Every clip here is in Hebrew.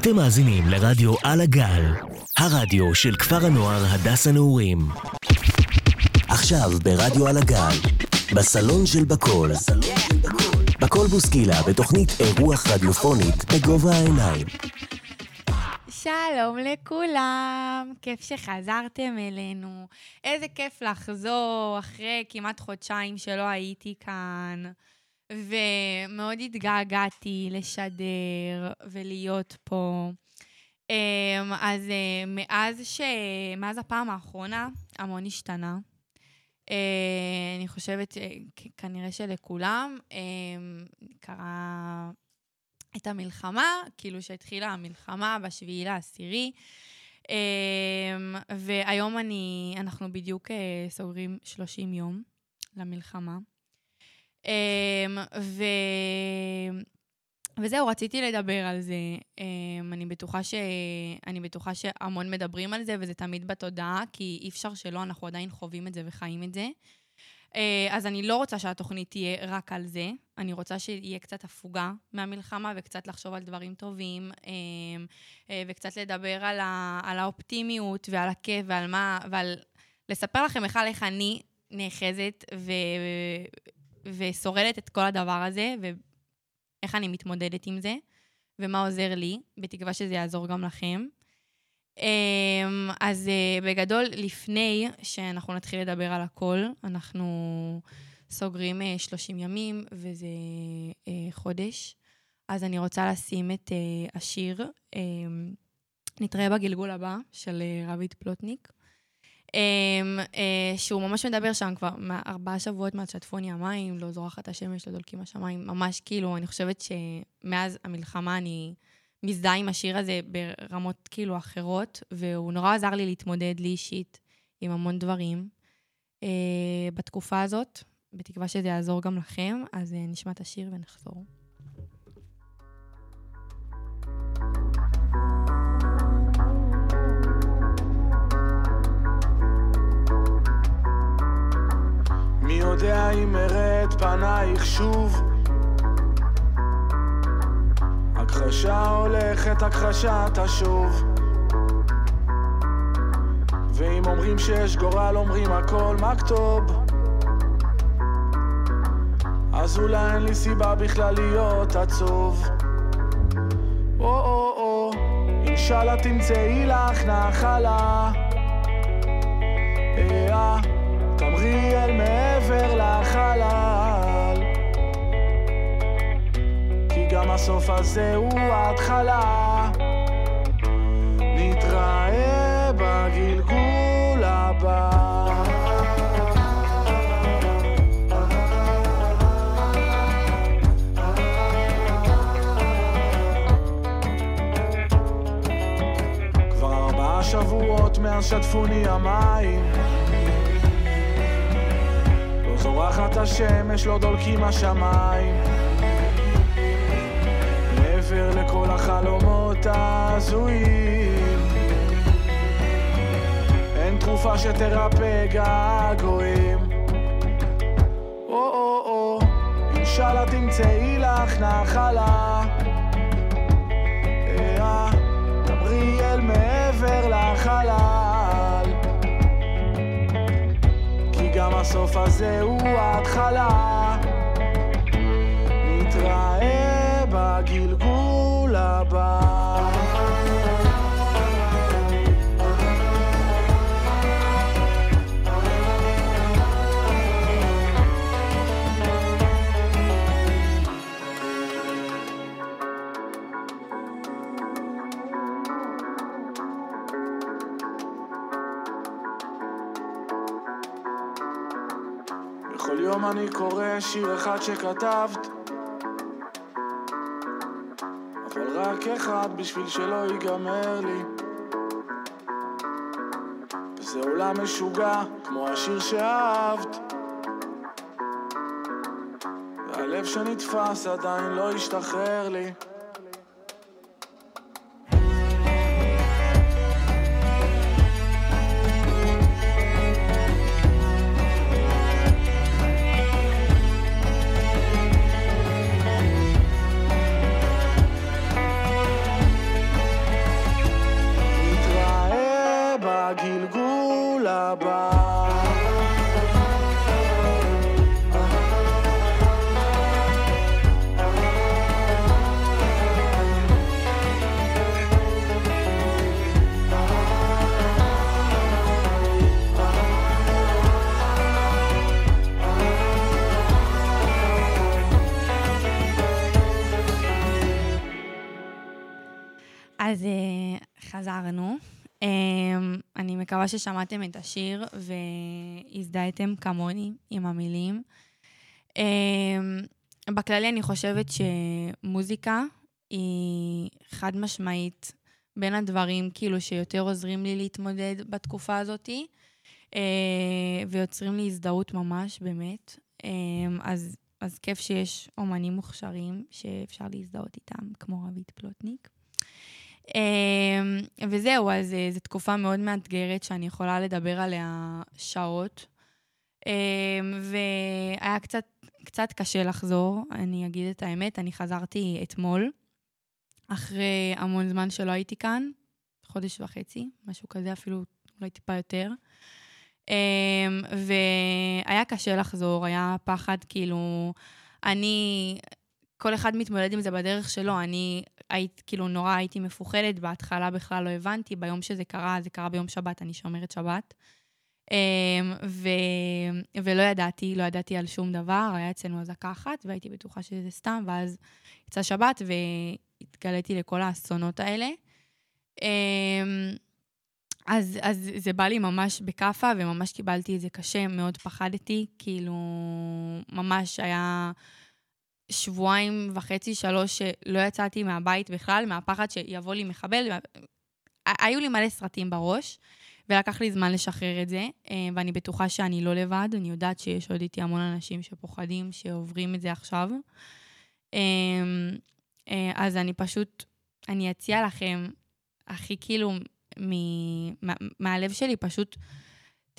אתם מאזינים לרדיו על הגל, הרדיו של כפר הנוער הדס הנעורים. עכשיו ברדיו על הגל, בסלון של בקול. בקול בוסקילה בתוכנית אירוח רדיופונית בגובה העיניים. שלום לכולם, כיף שחזרתם אלינו. איזה כיף לחזור אחרי כמעט חודשיים שלא הייתי כאן. ומאוד התגעגעתי לשדר ולהיות פה. אמ, אז אה, מאז, ש... מאז הפעם האחרונה, המון השתנה. אה, אני חושבת, אה, כנראה שלכולם, אמ, קרה את המלחמה, כאילו שהתחילה המלחמה בשביעי לעשירי. אמ, והיום אני, אנחנו בדיוק סוגרים 30 יום למלחמה. Um, ו... וזהו, רציתי לדבר על זה. Um, אני, בטוחה ש... אני בטוחה שהמון מדברים על זה, וזה תמיד בתודעה, כי אי אפשר שלא, אנחנו עדיין חווים את זה וחיים את זה. Uh, אז אני לא רוצה שהתוכנית תהיה רק על זה, אני רוצה שיהיה קצת הפוגה מהמלחמה וקצת לחשוב על דברים טובים, uh, uh, וקצת לדבר על, ה... על האופטימיות ועל הכיף ועל מה, ועל לספר לכם בכלל איך אני נאחזת ו... ושורדת את כל הדבר הזה, ואיך אני מתמודדת עם זה, ומה עוזר לי, בתקווה שזה יעזור גם לכם. אמ, אז אה, בגדול, לפני שאנחנו נתחיל לדבר על הכל, אנחנו סוגרים 30 אה, ימים, וזה אה, חודש. אז אני רוצה לשים את השיר, אמ, נתראה בגלגול הבא, של רביד פלוטניק. אמ, אה, שהוא ממש מדבר שם כבר ארבעה שבועות מאז שטפוני המים, לא זורחת השמש, לא דולקים השמיים, ממש כאילו, אני חושבת שמאז המלחמה אני מזדהה עם השיר הזה ברמות כאילו אחרות, והוא נורא עזר לי להתמודד לי אישית עם המון דברים אה, בתקופה הזאת, בתקווה שזה יעזור גם לכם, אז אה, נשמע את השיר ונחזור. יודע אם אראה את פנייך שוב. הכחשה הולכת, הכחשה תשוב. ואם אומרים שיש גורל, אומרים הכל מכתוב. אז אולי אין לי סיבה בכלל להיות עצוב. או-או-או, אינשאללה תמצאי לך נחלה. אה תמרי אל מעבר לחלל. כי גם הסוף הזה הוא ההתחלה. נתראה בגלגול הבא. כבר ארבעה שבועות מאז שטפוני המים זורחת השמש, לא דולקים השמיים. מעבר לכל החלומות ההזויים. אין תרופה שתרפא געגועים. או-או-או, אינשאללה תמצאי לך נחלה. אה, דברי אל מעבר לחלל גם הסוף הזה הוא ההתחלה. נתראה בגלגול הבא אני קורא שיר אחד שכתבת. אבל רק אחד בשביל שלא ייגמר לי. וזה עולם משוגע כמו השיר שאהבת. והלב שנתפס עדיין לא השתחרר לי חזרנו. Um, אני מקווה ששמעתם את השיר והזדהיתם כמוני עם המילים. Um, בכללי אני חושבת שמוזיקה היא חד משמעית בין הדברים כאילו שיותר עוזרים לי להתמודד בתקופה הזאתי, uh, ויוצרים לי הזדהות ממש, באמת. Um, אז, אז כיף שיש אומנים מוכשרים שאפשר להזדהות איתם, כמו רבית פלוטניק. אמ, וזהו, אז אה, זו תקופה מאוד מאתגרת שאני יכולה לדבר עליה שעות. אמ, והיה קצת, קצת קשה לחזור, אני אגיד את האמת. אני חזרתי אתמול, אחרי המון זמן שלא הייתי כאן, חודש וחצי, משהו כזה, אפילו אולי טיפה יותר. אמ, והיה קשה לחזור, היה פחד, כאילו... אני, כל אחד מתמודד עם זה בדרך שלו. אני היית, כאילו, נורא הייתי מפוחדת, בהתחלה בכלל לא הבנתי, ביום שזה קרה, זה קרה ביום שבת, אני שומרת שבת. אמ, ו... ולא ידעתי, לא ידעתי על שום דבר, היה אצלנו אזעקה אחת, והייתי בטוחה שזה סתם, ואז יצא שבת והתגליתי לכל האסונות האלה. אמ, אז, אז זה בא לי ממש בכאפה, וממש קיבלתי את זה קשה, מאוד פחדתי, כאילו, ממש היה... שבועיים וחצי, שלוש, שלא יצאתי מהבית בכלל, מהפחד שיבוא לי מחבל. היו לי מלא סרטים בראש, ולקח לי זמן לשחרר את זה, אה, ואני בטוחה שאני לא לבד, אני יודעת שיש עוד איתי המון אנשים שפוחדים, שעוברים את זה עכשיו. אה, אה, אז אני פשוט, אני אציע לכם, הכי כאילו, מהלב שלי, פשוט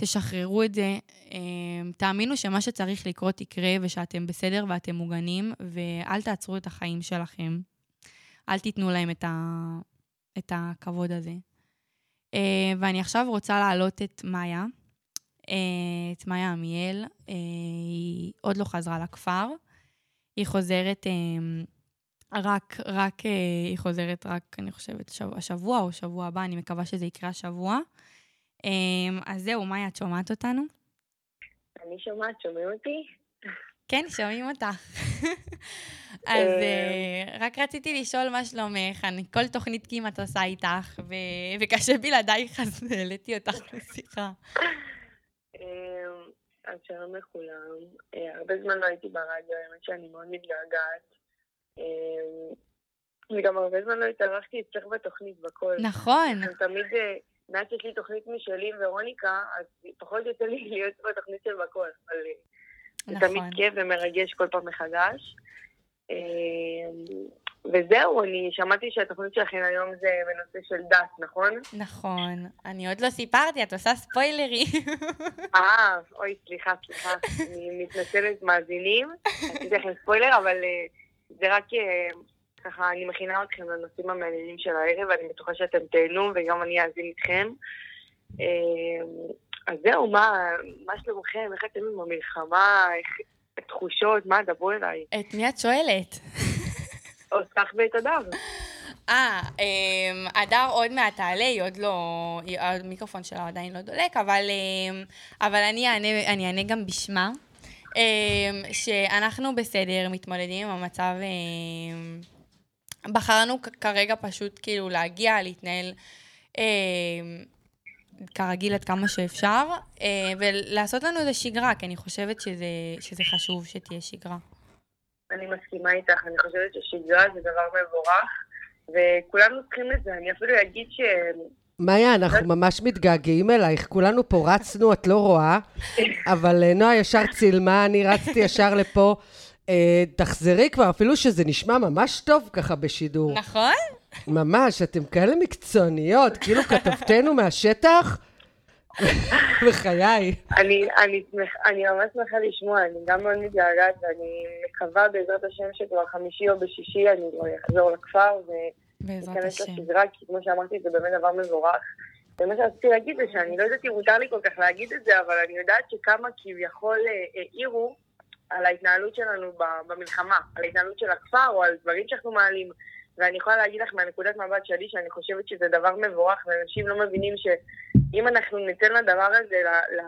תשחררו את זה, אמ, תאמינו שמה שצריך לקרות יקרה ושאתם בסדר ואתם מוגנים, ואל תעצרו את החיים שלכם. אל תיתנו להם את, ה... את הכבוד הזה. אה, ואני עכשיו רוצה להעלות את מאיה, אה, את מאיה עמיאל. אה, היא עוד לא חזרה לכפר. היא חוזרת רק, רק, היא חוזרת רק, אני חושבת, השבוע או שבוע הבא, אני מקווה שזה יקרה השבוע. אמ, אז זהו, מאיה, את שומעת אותנו? אני שומעת, שומעים אותי? כן, שומעים אותך. אז אה, רק רציתי לשאול מה שלומך, אני כל תוכנית כמעט עושה איתך, וקשה בלעדייך, אז העליתי אותך לשיחה. אמ, אז שלום לכולם. אה, הרבה זמן לא הייתי ברדיו, האמת שאני מאוד מתגעגעת. אמ, וגם הרבה זמן לא התארחתי אצלך בתוכנית בכל. נכון. תמיד אה, מאז שיש לי תוכנית משלי ורוניקה, אז פחות יוצא לי להיות בתוכנית של בכל, אבל נכון. זה תמיד כיף ומרגש כל פעם מחדש. אמ, וזהו, אני שמעתי שהתוכנית שלכם היום זה בנושא של דת, נכון? נכון. אני עוד לא סיפרתי, את עושה ספוילרי. אה, אוי, סליחה, סליחה. אני מתנצלת מאזינים. עשיתי לכם ספוילר, אבל אה, זה רק אה, ככה, אני מכינה אתכם לנושאים המעניינים של הערב, ואני בטוחה שאתם תהנו, וגם אני אאזין איתכם. אה, אז זהו, מה, מה שלומכם? איך אתם עם המלחמה? איך תחושות? מה, דברו אליי. את מי את שואלת? אותך ואת אדר. אה, אמ, הדר עוד מעט תעלה, היא עוד לא... המיקרופון שלה עדיין לא דולק, אבל, אמ, אבל אני, אענה, אני אענה גם בשמה. אמ, שאנחנו בסדר, מתמודדים עם המצב בחרנו כרגע פשוט כאילו להגיע, להתנהל אה, כרגיל עד כמה שאפשר, אה, ולעשות לנו איזה שגרה, כי אני חושבת שזה, שזה חשוב שתהיה שגרה. אני מסכימה איתך, אני חושבת ששגרה זה דבר מבורך, וכולנו צריכים את זה. אני אפילו אגיד ש... מאיה, אנחנו ממש מתגעגעים אלייך. כולנו פה רצנו, את לא רואה, אבל אה, נועה ישר צילמה, אני רצתי ישר לפה. אה, תחזרי כבר, אפילו שזה נשמע ממש טוב ככה בשידור. נכון? ממש, אתם כאלה מקצועניות, כאילו כתבתנו מהשטח. בחיי. אני, אני, אני ממש שמחה לשמוע, אני גם מאוד מתגעגעת, ואני מקווה בעזרת השם שכבר חמישי או בשישי אני לא אחזור לכפר, ואכנס לשגרה, כי כמו שאמרתי, זה באמת דבר מבורך. ומה שרציתי להגיד זה שאני לא יודעת אם מותר לי כל כך להגיד את זה, אבל אני יודעת שכמה כביכול אה, העירו על ההתנהלות שלנו במלחמה, על ההתנהלות של הכפר או על דברים שאנחנו מעלים. ואני יכולה להגיד לך מהנקודת מבט שלי, שאני חושבת שזה דבר מבורך, ואנשים לא מבינים שאם אנחנו ניתן לדבר הזה, ל, ל,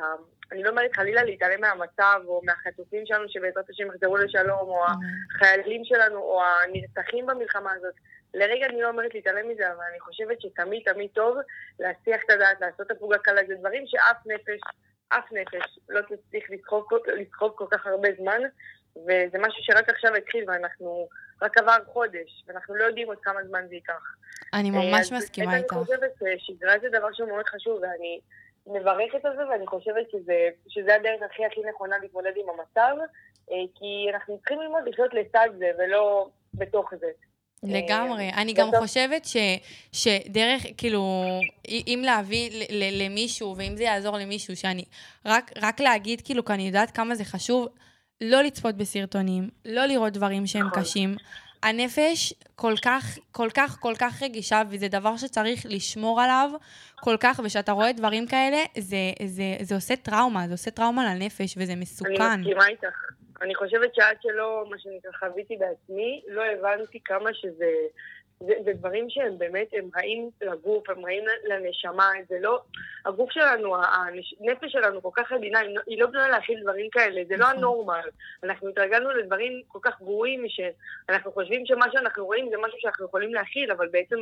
אני לא אומרת חלילה להתעלם מהמצב, או מהחטופים שלנו שבעזרת השם יחזרו לשלום, או החיילים שלנו, או הנרצחים במלחמה הזאת, לרגע אני לא אומרת להתעלם מזה, אבל אני חושבת שתמיד תמיד טוב להסיח את הדעת, לעשות הפוגה קלה, זה דברים שאף נפש, אף נפש לא תצליח לסחוב כל כך הרבה זמן, וזה משהו שרק עכשיו התחיל ואנחנו, רק עבר חודש, ואנחנו לא יודעים עוד כמה זמן זה ייקח. אני ממש מסכימה איתך. אני חושבת ששגרה זה דבר שהוא מאוד חשוב, ואני מברכת על זה, ואני חושבת שזה, שזה הדרך הכי הכי נכונה להתמודד עם המצב, אה, כי אנחנו צריכים ללמוד לחיות לצד זה, ולא בתוך זה. לגמרי. אה, אני גם חושבת ש, שדרך, כאילו, אם להביא למישהו, ואם זה יעזור למישהו, שאני... רק, רק להגיד, כאילו, כי אני יודעת כמה זה חשוב, לא לצפות בסרטונים, לא לראות דברים שהם נכון. קשים. הנפש כל כך, כל כך, כל כך רגישה, וזה דבר שצריך לשמור עליו כל כך, וכשאתה רואה דברים כאלה, זה, זה, זה עושה טראומה, זה עושה טראומה לנפש, וזה מסוכן. אני מסכימה איתך. אני חושבת שעד שלא, מה שנקרא, חוויתי בעצמי, לא הבנתי כמה שזה... זה, זה דברים שהם באמת, הם רעים לגוף, הם רעים לנשמה, זה לא... הגוף שלנו, הנפש שלנו כל כך עדינה, היא לא בנויה להכיל דברים כאלה, זה לא נכון. הנורמל. אנחנו התרגלנו לדברים כל כך גרועים, שאנחנו חושבים שמה שאנחנו רואים זה משהו שאנחנו יכולים להכיל, אבל בעצם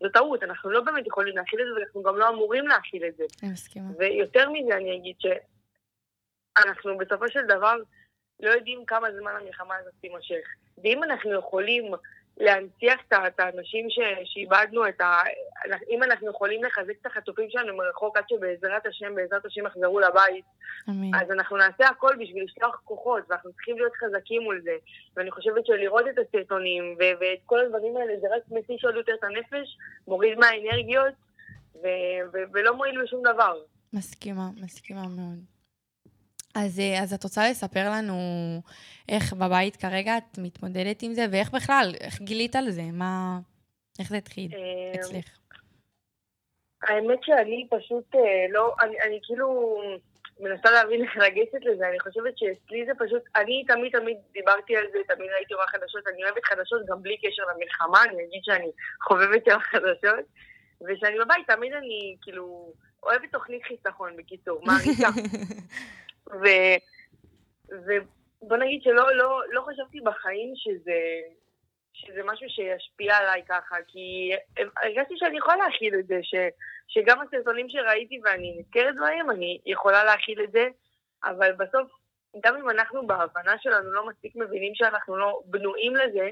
זו טעות, אנחנו לא באמת יכולים להכיל את זה, ואנחנו גם לא אמורים להכיל את זה. אני מסכימה. ויותר מזה אני אגיד שאנחנו בסופו של דבר לא יודעים כמה זמן המלחמה הזאת תימשך. ואם אנחנו יכולים להנציח את האנשים שאיבדנו את ה... אם אנחנו יכולים לחזק את החטופים שלנו מרחוק עד שבעזרת השם, בעזרת השם יחזרו לבית, אמין. אז אנחנו נעשה הכל בשביל לשלוח כוחות, ואנחנו צריכים להיות חזקים מול זה. ואני חושבת שלראות את הסרטונים ואת כל הדברים האלה, זה רק מסיש עוד יותר את הנפש, מוריד מהאנרגיות, ולא מועיל בשום דבר. מסכימה, מסכימה מאוד. אז, אה, אז את רוצה לספר לנו איך בבית כרגע את מתמודדת עם זה, ואיך בכלל, איך גילית על זה? מה... איך זה התחיל אה, אצלך? האמת שאני פשוט אה, לא, אני, אני כאילו מנסה להבין איך לגשת לזה, אני חושבת שאצלי זה פשוט, אני תמיד תמיד דיברתי על זה, תמיד הייתי רואה חדשות, אני אוהבת חדשות גם בלי קשר למלחמה, אני אגיד שאני חובבת של החדשות, וכשאני בבית תמיד אני כאילו אוהבת תוכנית חיסכון, בקיצור, מעריכה. ו... ובוא נגיד שלא לא, לא חשבתי בחיים שזה, שזה משהו שישפיע עליי ככה, כי הרגשתי שאני יכולה להכיל את זה, ש, שגם הסרטונים שראיתי ואני נזכרת בהם, אני יכולה להכיל את זה, אבל בסוף, גם אם אנחנו בהבנה שלנו לא מספיק מבינים שאנחנו לא בנויים לזה,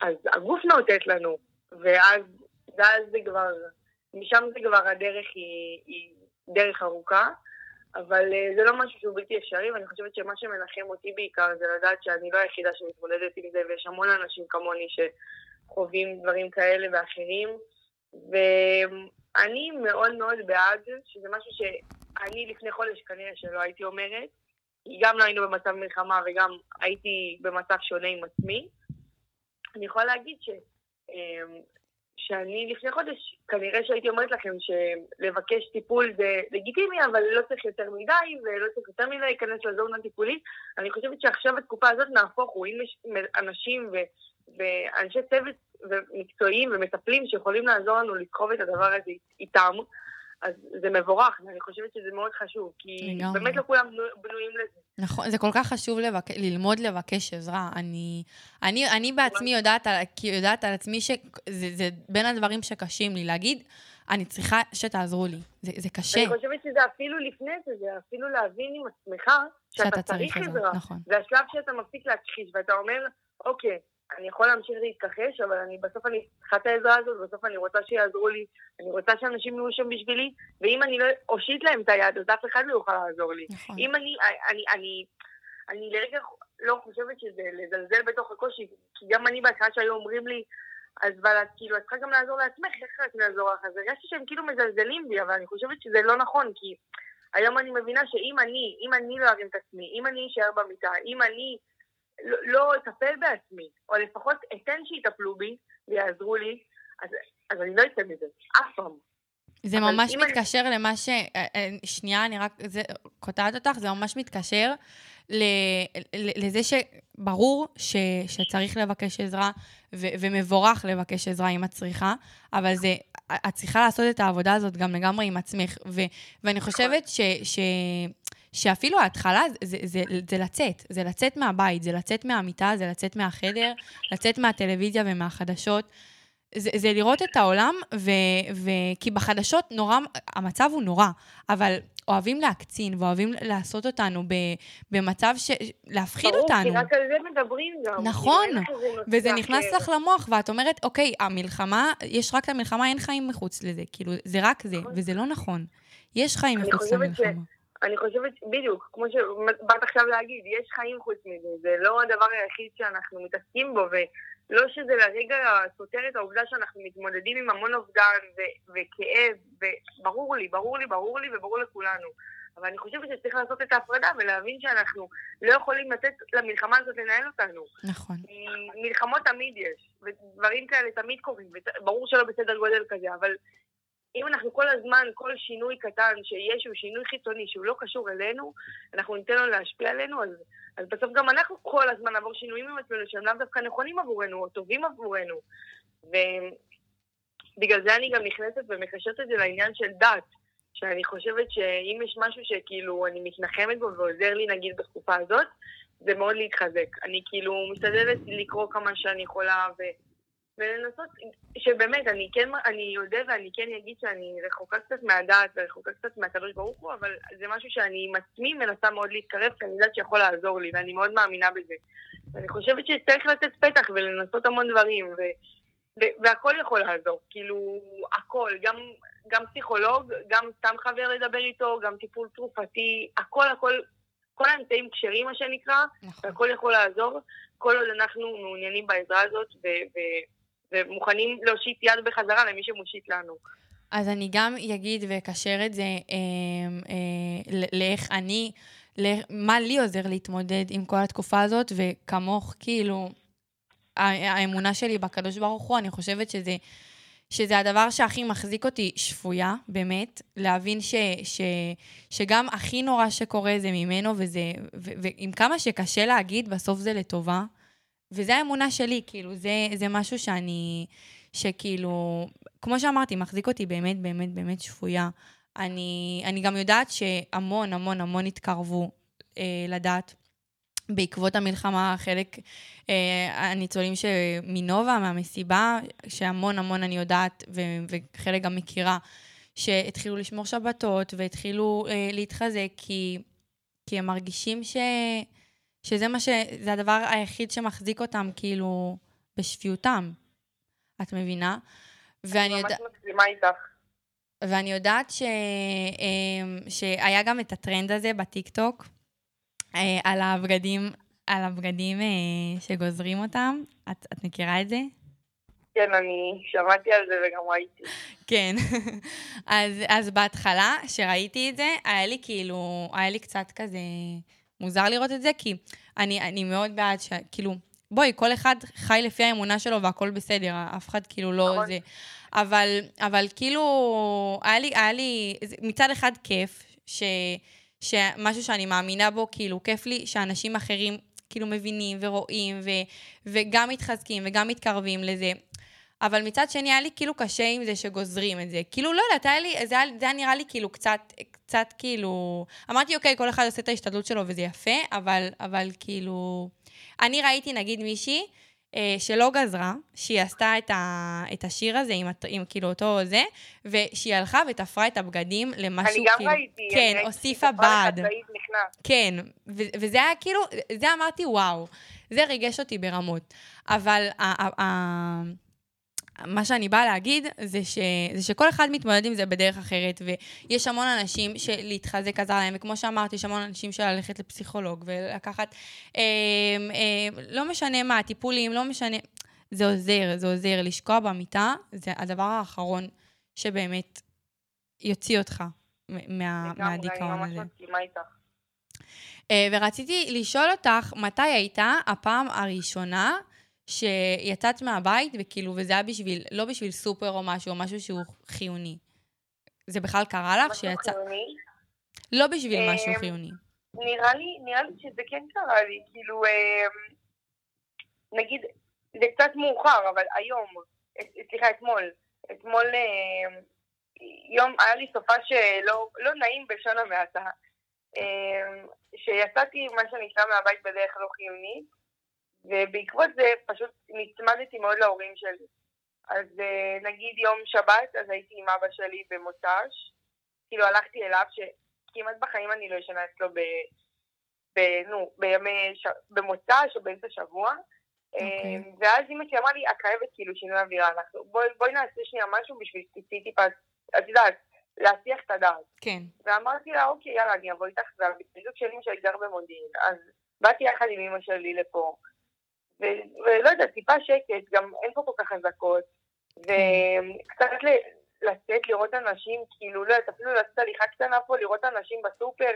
אז הגוף מאותת לנו, ואז זה כבר, משם זה כבר הדרך היא, היא דרך ארוכה. אבל אה, זה לא משהו שהוא בלתי אפשרי, ואני חושבת שמה שמנחם אותי בעיקר זה לדעת שאני לא היחידה שמתמודדת עם זה, ויש המון אנשים כמוני שחווים דברים כאלה ואחרים, ואני מאוד מאוד בעד, שזה משהו שאני לפני חודש כנראה שלא הייתי אומרת, כי גם לא היינו במצב מלחמה וגם הייתי במצב שונה עם עצמי. אני יכולה להגיד ש... שאני לפני חודש, כנראה שהייתי אומרת לכם שלבקש טיפול זה לגיטימי, אבל לא צריך יותר מדי, ולא צריך יותר מדי להיכנס לזון הטיפולית. אני חושבת שעכשיו בתקופה הזאת נהפוך הוא, אם יש אנשים ו, ואנשי צוות מקצועיים ומטפלים שיכולים לעזור לנו לסחוב את הדבר הזה איתם, אז זה מבורך, ואני חושבת שזה מאוד חשוב, כי לגמרי. באמת לא כולם בנויים לזה. נכון, זה כל כך חשוב לבק... ללמוד לבקש עזרה. אני, אני, אני בעצמי יודעת על, יודעת על עצמי שזה בין הדברים שקשים לי להגיד, אני צריכה שתעזרו לי. זה, זה קשה. אני חושבת שזה אפילו לפני זה, זה אפילו להבין עם עצמך שאתה, שאתה צריך עזרה. נכון. זה השלב שאתה מפסיק להכחיש, ואתה אומר, אוקיי, אני יכול להמשיך להתכחש, אבל אני, בסוף אני צריכה את העזרה הזאת, בסוף אני רוצה שיעזרו לי, אני רוצה שאנשים יהיו שם בשבילי, ואם אני לא אושיט להם את היד, אז אף אחד לא יוכל לעזור לי. נכון. אם אני, אני, אני, אני לרגע לא חושבת שזה לזלזל בתוך הקושי, כי גם אני בהתחלה שהיו אומרים לי, אז אבל את כאילו, את צריכה גם לעזור לעצמך, איך רק לעזור לך? אז הרגשתי שהם כאילו מזלזלים בי, אבל אני חושבת שזה לא נכון, כי היום אני מבינה שאם אני, אם אני לא ארים את עצמי, אם אני אשאר במיטה, אם אני... לא, לא אטפל בעצמי, או לפחות אתן שיטפלו בי ויעזרו לי, אז, אז אני לא אצא מזה, אף פעם. זה ממש אם אני- מתקשר למה ש... אה, אה, שנייה, אני רק זה, קוטעת אותך, זה ממש מתקשר ל, ל, לזה שברור ש, שצריך לבקש עזרה, ו, ומבורך לבקש עזרה אם את צריכה, אבל זה, את צריכה לעשות את העבודה הזאת גם לגמרי עם עצמך. ו, ואני חושבת ש... ש שאפילו ההתחלה זה, זה, זה, זה לצאת, זה לצאת מהבית, זה לצאת מהמיטה, זה לצאת מהחדר, לצאת מהטלוויזיה ומהחדשות. זה, זה לראות את העולם, ו, ו, כי בחדשות נורא, המצב הוא נורא, אבל אוהבים להקצין ואוהבים לעשות אותנו ב, במצב של... להפחיד ברור, אותנו. כי רק על זה מדברים גם. נכון, וזה נכנס. לך למוח, ואת אומרת, אוקיי, המלחמה, יש רק את המלחמה, אין חיים מחוץ לזה. כאילו, זה רק זה, נכון. וזה לא נכון. יש חיים מחוץ חושבת ש- למלחמה. אני חושבת, בדיוק, כמו שבאת עכשיו להגיד, יש חיים חוץ מזה, זה לא הדבר היחיד שאנחנו מתעסקים בו, ולא שזה לרגע סותר את העובדה שאנחנו מתמודדים עם המון אובדן ו- וכאב, וברור לי, ברור לי, ברור לי וברור לכולנו. אבל אני חושבת שצריך לעשות את ההפרדה ולהבין שאנחנו לא יכולים לתת למלחמה הזאת לנהל אותנו. נכון. מלחמות תמיד יש, ודברים כאלה תמיד קורים, וברור שלא בסדר גודל כזה, אבל אם אנחנו כל הזמן, כל שינוי קטן שיש הוא שינוי חיצוני שהוא לא קשור אלינו, אנחנו ניתן לו להשפיע עלינו, אז, אז בסוף גם אנחנו כל הזמן נעבור שינויים עם עצמנו שהם לאו דווקא נכונים עבורנו או טובים עבורנו. ובגלל זה אני גם נכנסת ומקשרת את זה לעניין של דת. שאני חושבת שאם יש משהו שכאילו אני מתנחמת בו ועוזר לי נגיד בתקופה הזאת, זה מאוד להתחזק. אני כאילו משתדלת לקרוא כמה שאני יכולה ו... ולנסות, שבאמת, אני כן, אני אודה ואני כן אגיד שאני רחוקה קצת מהדעת ורחוקה קצת מהקדוש ברוך הוא, אבל זה משהו שאני עם עצמי מנסה מאוד להתקרב, כי אני יודעת שיכול לעזור לי, ואני מאוד מאמינה בזה. ואני חושבת שצריך לתת פתח ולנסות המון דברים, ו... ו- והכל יכול לעזור, כאילו, הכל, גם, גם פסיכולוג, גם סתם חבר לדבר איתו, גם טיפול תרופתי, הכל, הכל, כל האמצעים כשרים, מה שנקרא, נכון. והכל יכול לעזור, כל עוד אנחנו מעוניינים בעזרה הזאת, ו- ו- ומוכנים להושיט יד בחזרה למי שמושיט לנו. אז אני גם אגיד ואקשר את זה אה, אה, לאיך אני, ל- מה לי עוזר להתמודד עם כל התקופה הזאת, וכמוך, כאילו, האמונה שלי בקדוש ברוך הוא, אני חושבת שזה, שזה הדבר שהכי מחזיק אותי שפויה, באמת, להבין ש, ש, שגם הכי נורא שקורה זה ממנו, וזה, ו, ועם כמה שקשה להגיד, בסוף זה לטובה. וזה האמונה שלי, כאילו, זה, זה משהו שאני, שכאילו, כמו שאמרתי, מחזיק אותי באמת, באמת, באמת שפויה. אני, אני גם יודעת שהמון, המון, המון התקרבו אה, לדת. בעקבות המלחמה, חלק, אה, הניצולים מנובה, מהמסיבה, שהמון המון אני יודעת, ו, וחלק גם מכירה, שהתחילו לשמור שבתות והתחילו אה, להתחזק, כי, כי הם מרגישים ש, שזה מה ש... זה הדבר היחיד שמחזיק אותם, כאילו, בשפיותם. את מבינה? ואני ממש יודעת... מסכימה איתך. ואני יודעת ש... אמ, שהיה גם את הטרנד הזה בטיקטוק, אה, על הבגדים, על הבגדים אה, שגוזרים אותם. את, את מכירה את זה? כן, אני שמעתי על זה וגם ראיתי. כן. אז, אז בהתחלה, שראיתי את זה, היה לי כאילו, היה לי קצת כזה מוזר לראות את זה, כי אני, אני מאוד בעד ש... כאילו, בואי, כל אחד חי לפי האמונה שלו והכל בסדר, אף אחד כאילו לא נכון. זה. אבל, אבל כאילו, היה לי, היה לי, מצד אחד כיף, ש, שמשהו שאני מאמינה בו, כאילו, כיף לי שאנשים אחרים כאילו מבינים ורואים, ו, וגם מתחזקים וגם מתקרבים לזה. אבל מצד שני, היה לי כאילו קשה עם זה שגוזרים את זה. כאילו, לא יודעת, היה לי, זה היה, זה היה נראה לי כאילו קצת, קצת כאילו... אמרתי, אוקיי, כל אחד עושה את ההשתדלות שלו וזה יפה, אבל, אבל כאילו... אני ראיתי, נגיד, מישהי אה, שלא גזרה, שהיא עשתה את, ה, את השיר הזה עם, עם כאילו אותו זה, ושהיא הלכה ותפרה את הבגדים למשהו אני גם כאילו... ראיתי. אני כן, ראיתי הוסיפה שתופעה בד. כן, ו- וזה היה כאילו, זה אמרתי, וואו, זה ריגש אותי ברמות. אבל ה- ה- ה- מה שאני באה להגיד זה, ש, זה שכל אחד מתמודד עם זה בדרך אחרת, ויש המון אנשים שלהתחזק עזר להם, וכמו שאמרתי, יש המון אנשים שללכת לפסיכולוג ולקחת, אה, אה, לא משנה מה, טיפולים, לא משנה, זה עוזר, זה עוזר. לשקוע במיטה, זה הדבר האחרון שבאמת יוציא אותך מה, מהדיכאון אני ממש הזה. מסכימה איתך. אה, ורציתי לשאול אותך, מתי הייתה הפעם הראשונה שיצאת מהבית, וכאילו, וזה היה בשביל, לא בשביל סופר או משהו, או משהו שהוא חיוני. זה בכלל קרה לך משהו שיצא... חיוני. לא בשביל אה, משהו חיוני. נראה לי, נראה לי שזה כן קרה לי, כאילו, אה, נגיד, זה קצת מאוחר, אבל היום, אה, סליחה, אתמול, אתמול יום, היה לי סופה שלא לא נעים בלשון המעטה. שיצאתי, מה שנקרא, מהבית בדרך לא חיונית, ובעקבות זה פשוט נצמדתי מאוד להורים שלי. אז אה, נגיד יום שבת, אז הייתי עם אבא שלי במוצ"ש, כאילו הלכתי אליו, שכמעט בחיים אני לא ישנה אצלו ב... ב... נו, בימי... ש... במוצ"ש או באמצע שבוע. אוקיי. אה, ואז אמא שלי אמרה לי, את חייבת כאילו שינוי אווירה, אנחנו... בואי, בואי נעשה שנייה משהו בשביל שתצאי טיפה, את יודעת, להסיח את הדעת. כן. ואמרתי לה, אוקיי, יאללה, אני אבוא איתך, של אמא שלי גר במודיעין. אז באתי יחד עם אמא שלי לפה, ו- ולא יודעת, טיפה שקט, גם אין פה כל כך חזקות, וקצת ל- לצאת, לראות אנשים, כאילו, לא יודעת, אפילו לעשות הליכה קטנה פה, לראות אנשים בסופר,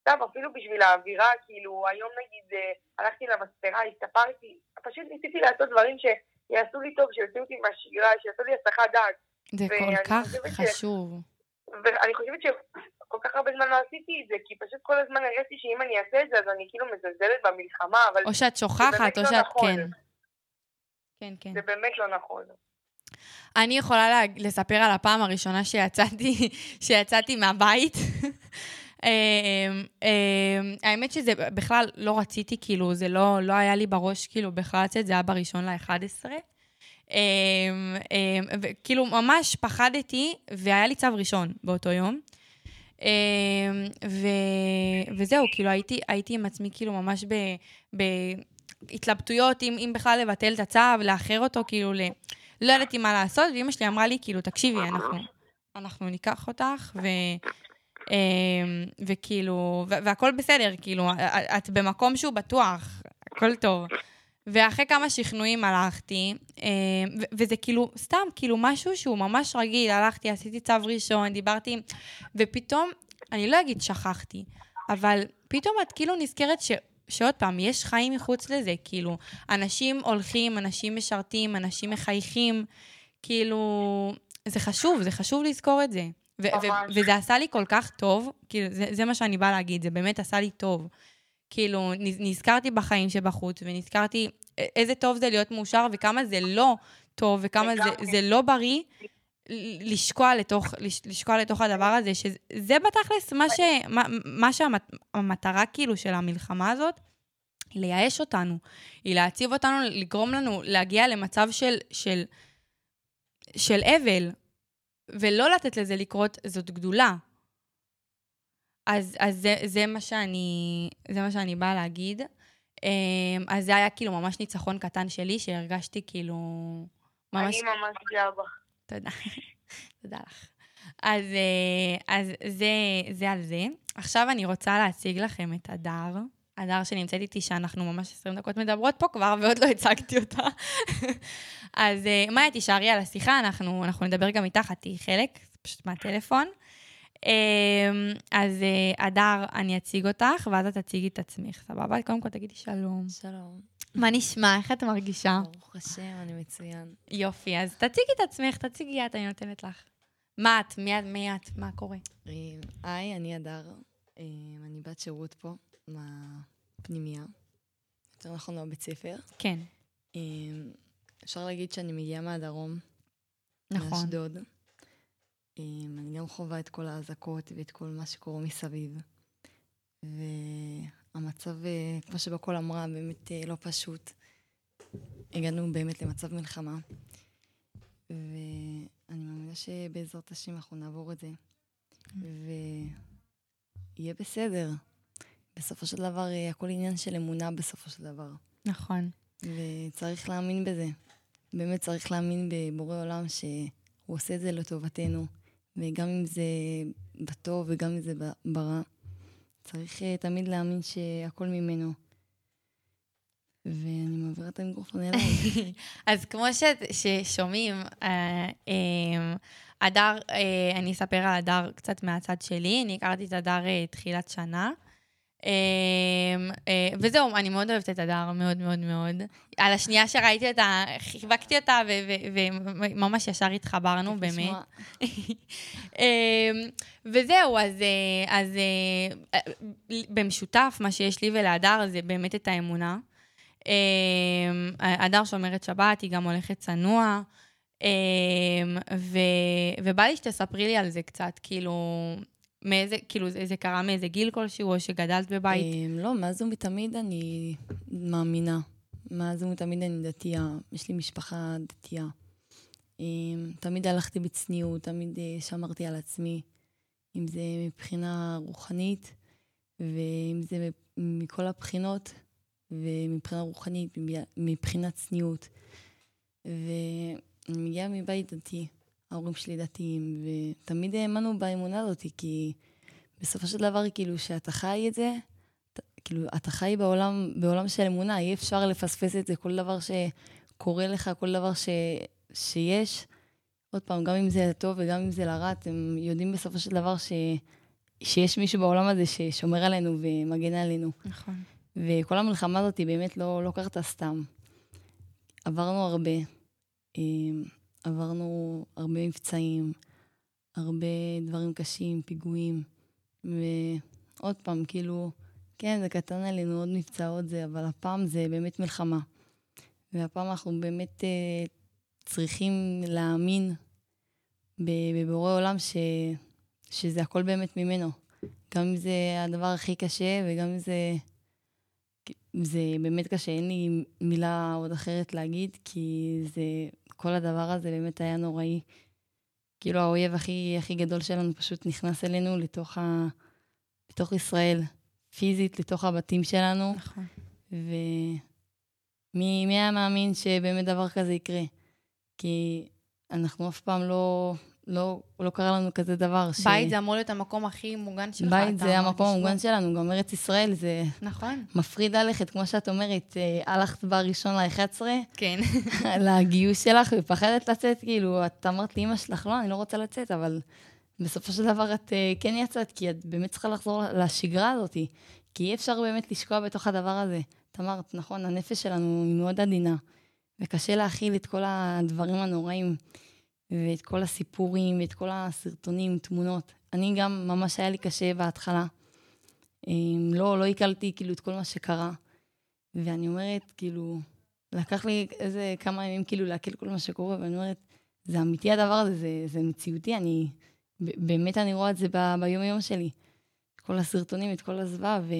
סתם, אפילו בשביל האווירה, כאילו, היום נגיד, אה, הלכתי למספרה, הסתפרתי, פשוט ניסיתי לעשות דברים שיעשו לי טוב, שיוציאו אותי מהשגרה, שיעשו לי הסחת דעת. זה כל כך ש- חשוב. ואני חושבת שכל כך הרבה זמן לא עשיתי את זה, כי פשוט כל הזמן הרגשתי שאם אני אעשה את זה, אז אני כאילו מזלזלת במלחמה, אבל או שאת שוכחת, או לא שאת... נכון. כן. כן, כן. זה באמת לא נכון. אני יכולה לה, לספר על הפעם הראשונה שיצאתי, שיצאתי מהבית. אמ, אמ, האמת שזה בכלל לא רציתי, כאילו, זה לא, לא היה לי בראש, כאילו, בכלל לצאת, זה היה בראשון ל-11. וכאילו, ממש פחדתי, והיה לי צו ראשון באותו יום. אמ, ו, וזהו, כאילו, הייתי, הייתי עם עצמי, כאילו, ממש ב... בהתלבטויות, אם, אם בכלל לבטל את הצו, לאחר אותו, כאילו, ל... לא ידעתי מה לעשות, ואימא שלי אמרה לי, כאילו, תקשיבי, אנחנו, אנחנו ניקח אותך, ו... אמ, וכאילו, והכל בסדר, כאילו, את במקום שהוא בטוח, הכל טוב. ואחרי כמה שכנועים הלכתי, ו- וזה כאילו, סתם, כאילו, משהו שהוא ממש רגיל, הלכתי, עשיתי צו ראשון, דיברתי, ופתאום, אני לא אגיד שכחתי, אבל פתאום את כאילו נזכרת ש... שעוד פעם, יש חיים מחוץ לזה, כאילו, אנשים הולכים, אנשים משרתים, אנשים מחייכים, כאילו, זה חשוב, זה חשוב לזכור את זה. ו- ו- ממש. וזה עשה לי כל כך טוב, כאילו, זה, זה מה שאני באה להגיד, זה באמת עשה לי טוב. כאילו, נז- נזכרתי בחיים שבחוץ, ונזכרתי איזה טוב זה להיות מאושר, וכמה זה לא טוב, וכמה זה. זה לא בריא לשקוע לתוך, לש- לשקוע לתוך הדבר הזה, שזה בתכלס מה, ש, מה, מה שהמטרה כאילו של המלחמה הזאת, היא לייאש אותנו, היא להציב אותנו, לגרום לנו להגיע למצב של, של, של אבל, ולא לתת לזה לקרות, זאת גדולה. אז, אז זה, זה, מה שאני, זה מה שאני באה להגיד. אמ, אז זה היה כאילו ממש ניצחון קטן שלי, שהרגשתי כאילו... ממש... אני ממש גאה בך. תודה. תודה לך. אז, אה, אז זה, זה על זה. עכשיו אני רוצה להציג לכם את הדר. הדר שנמצאת איתי, שאנחנו ממש 20 דקות מדברות פה כבר, ועוד לא הצגתי אותה. אז אה, מאיה, תישארי על השיחה, אנחנו, אנחנו נדבר גם איתך, את תהיי חלק, פשוט מהטלפון. אה, אז אה, הדר, אני אציג אותך, ואז את תציגי את עצמך, סבבה? קודם כל תגידי שלום. שלום. מה נשמע? איך את מרגישה? ברוך השם, אני מצוין. יופי, אז תציגי את עצמך, תציגי את, אני נותנת לך. מה את? מי את? מי את? מה קורה? אה, היי, אני הדר. אה, אני בת שירות פה, מהפנימייה. יותר נכון, מהבית ספר. כן, אה, אפשר להגיד שאני מגיעה מהדרום, נכון. מאשדוד. אני גם חווה את כל האזעקות ואת כל מה שקורה מסביב. והמצב, אה, כמו שבקול אמרה, באמת אה, לא פשוט. הגענו באמת למצב מלחמה. ואני מאמינה שבעזרת השם אנחנו נעבור את זה. ויהיה בסדר. בסופו של דבר, אה, הכל עניין של אמונה בסופו של דבר. נכון. וצריך להאמין בזה. באמת צריך להאמין בבורא עולם שהוא עושה את זה לטובתנו. וגם אם זה בטוב וגם אם זה ברע, צריך אה, תמיד להאמין שהכל ממנו. ואני מעבירה את המיקרופון אליי. אז כמו ש, ששומעים, אה, אה, הדר, אני אספר על הדר קצת מהצד שלי. אני הכרתי את הדר תחילת שנה. אמ, אה, וזהו, אני מאוד אוהבת את הדר, מאוד מאוד מאוד. על השנייה שראיתי אותה, חיבקתי אותה, וממש ישר התחברנו, באמת. אמ, וזהו, אז, אה, אז אה, במשותף, מה שיש לי ולהדר זה באמת את האמונה. אמ, הדר שומרת שבת, היא גם הולכת צנוע. ו, ובא לי שתספרי לי על זה קצת, כאילו, מאיזה, כאילו, זה, זה קרה מאיזה גיל כלשהו, או שגדלת בבית? אמ, לא, מאז ומתמיד אני מאמינה. מאז ומתמיד אני דתייה. יש לי משפחה דתייה. אמ, תמיד הלכתי בצניעות, תמיד אה, שמרתי על עצמי, אם זה מבחינה רוחנית, ואם זה מכל הבחינות, ומבחינה רוחנית, מבחינת צניעות. ואני מגיעה מבית דתי. ההורים שלי דתיים, ותמיד האמנו באמונה הזאת, כי בסופו של דבר, כאילו, שאתה חי את זה, כאילו, אתה חי בעולם, בעולם של אמונה, אי אפשר לפספס את זה, כל דבר שקורה לך, כל דבר ש, שיש. עוד פעם, גם אם זה טוב וגם אם זה לרע, אתם יודעים בסופו של דבר ש, שיש מישהו בעולם הזה ששומר עלינו ומגן עלינו. נכון. וכל המלחמה הזאת היא באמת לא, לא קרתה סתם. עברנו הרבה. עברנו הרבה מבצעים, הרבה דברים קשים, פיגועים, ועוד פעם, כאילו, כן, זה קטן עלינו, עוד מבצע, עוד זה, אבל הפעם זה באמת מלחמה. והפעם אנחנו באמת uh, צריכים להאמין בבורא עולם ש, שזה הכל באמת ממנו. גם אם זה הדבר הכי קשה, וגם אם זה, זה באמת קשה, אין לי מילה עוד אחרת להגיד, כי זה כל הדבר הזה באמת היה נוראי. כאילו האויב הכי, הכי גדול שלנו פשוט נכנס אלינו לתוך, ה... לתוך ישראל, פיזית, לתוך הבתים שלנו. נכון. ומי היה מאמין שבאמת דבר כזה יקרה? כי אנחנו אף פעם לא, לא, לא קרה לנו כזה דבר. ש... בית זה אמור להיות המקום הכי מוגן שלך. בית זה המקום המוגן שלנו, גם ארץ ישראל זה... נכון. מפריד ללכת, כמו שאת אומרת, אה, הלכת בראשון ל-11. כן. לגיוס שלך, ופחדת לצאת, כאילו, את אמרת לאמא שלך, לא, אני לא רוצה לצאת, אבל בסופו של דבר את אה, כן יצאת, כי את באמת צריכה לחזור לשגרה הזאת, כי אי אפשר באמת לשקוע בתוך הדבר הזה. את אמרת, נכון, הנפש שלנו היא מאוד עדינה, וקשה להכיל את כל הדברים הנוראים. ואת כל הסיפורים, ואת כל הסרטונים, תמונות. אני גם, ממש היה לי קשה בהתחלה. אמ, לא, לא עיכלתי כאילו את כל מה שקרה. ואני אומרת, כאילו, לקח לי איזה כמה ימים כאילו לעכל כל מה שקורה, ואני אומרת, זה אמיתי הדבר הזה, זה, זה מציאותי, אני, באמת אני רואה את זה ב, ביום-יום שלי. כל הסרטונים, את כל הזוועה, ו...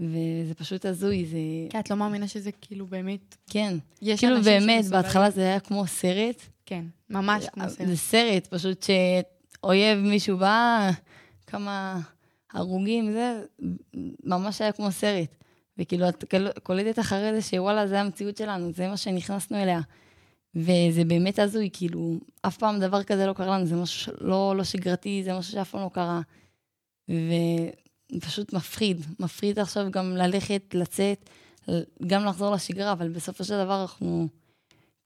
וזה פשוט הזוי, זה... כן, את לא מאמינה שזה כאילו באמת... כן. יש כאילו באמת, בהתחלה זה היה כמו סרט, כן, ממש כמו סרט. זה סרט, פשוט שאויב מישהו בא, כמה הרוגים, זה ממש היה כמו סרט. וכאילו, את קולטת אחרי זה שוואלה, זה המציאות שלנו, זה מה שנכנסנו אליה. וזה באמת הזוי, כאילו, אף פעם דבר כזה לא קרה לנו, זה משהו לא, לא שגרתי, זה משהו שאף פעם לא קרה. ופשוט מפחיד, מפחיד עכשיו גם ללכת, לצאת, גם לחזור לשגרה, אבל בסופו של דבר אנחנו...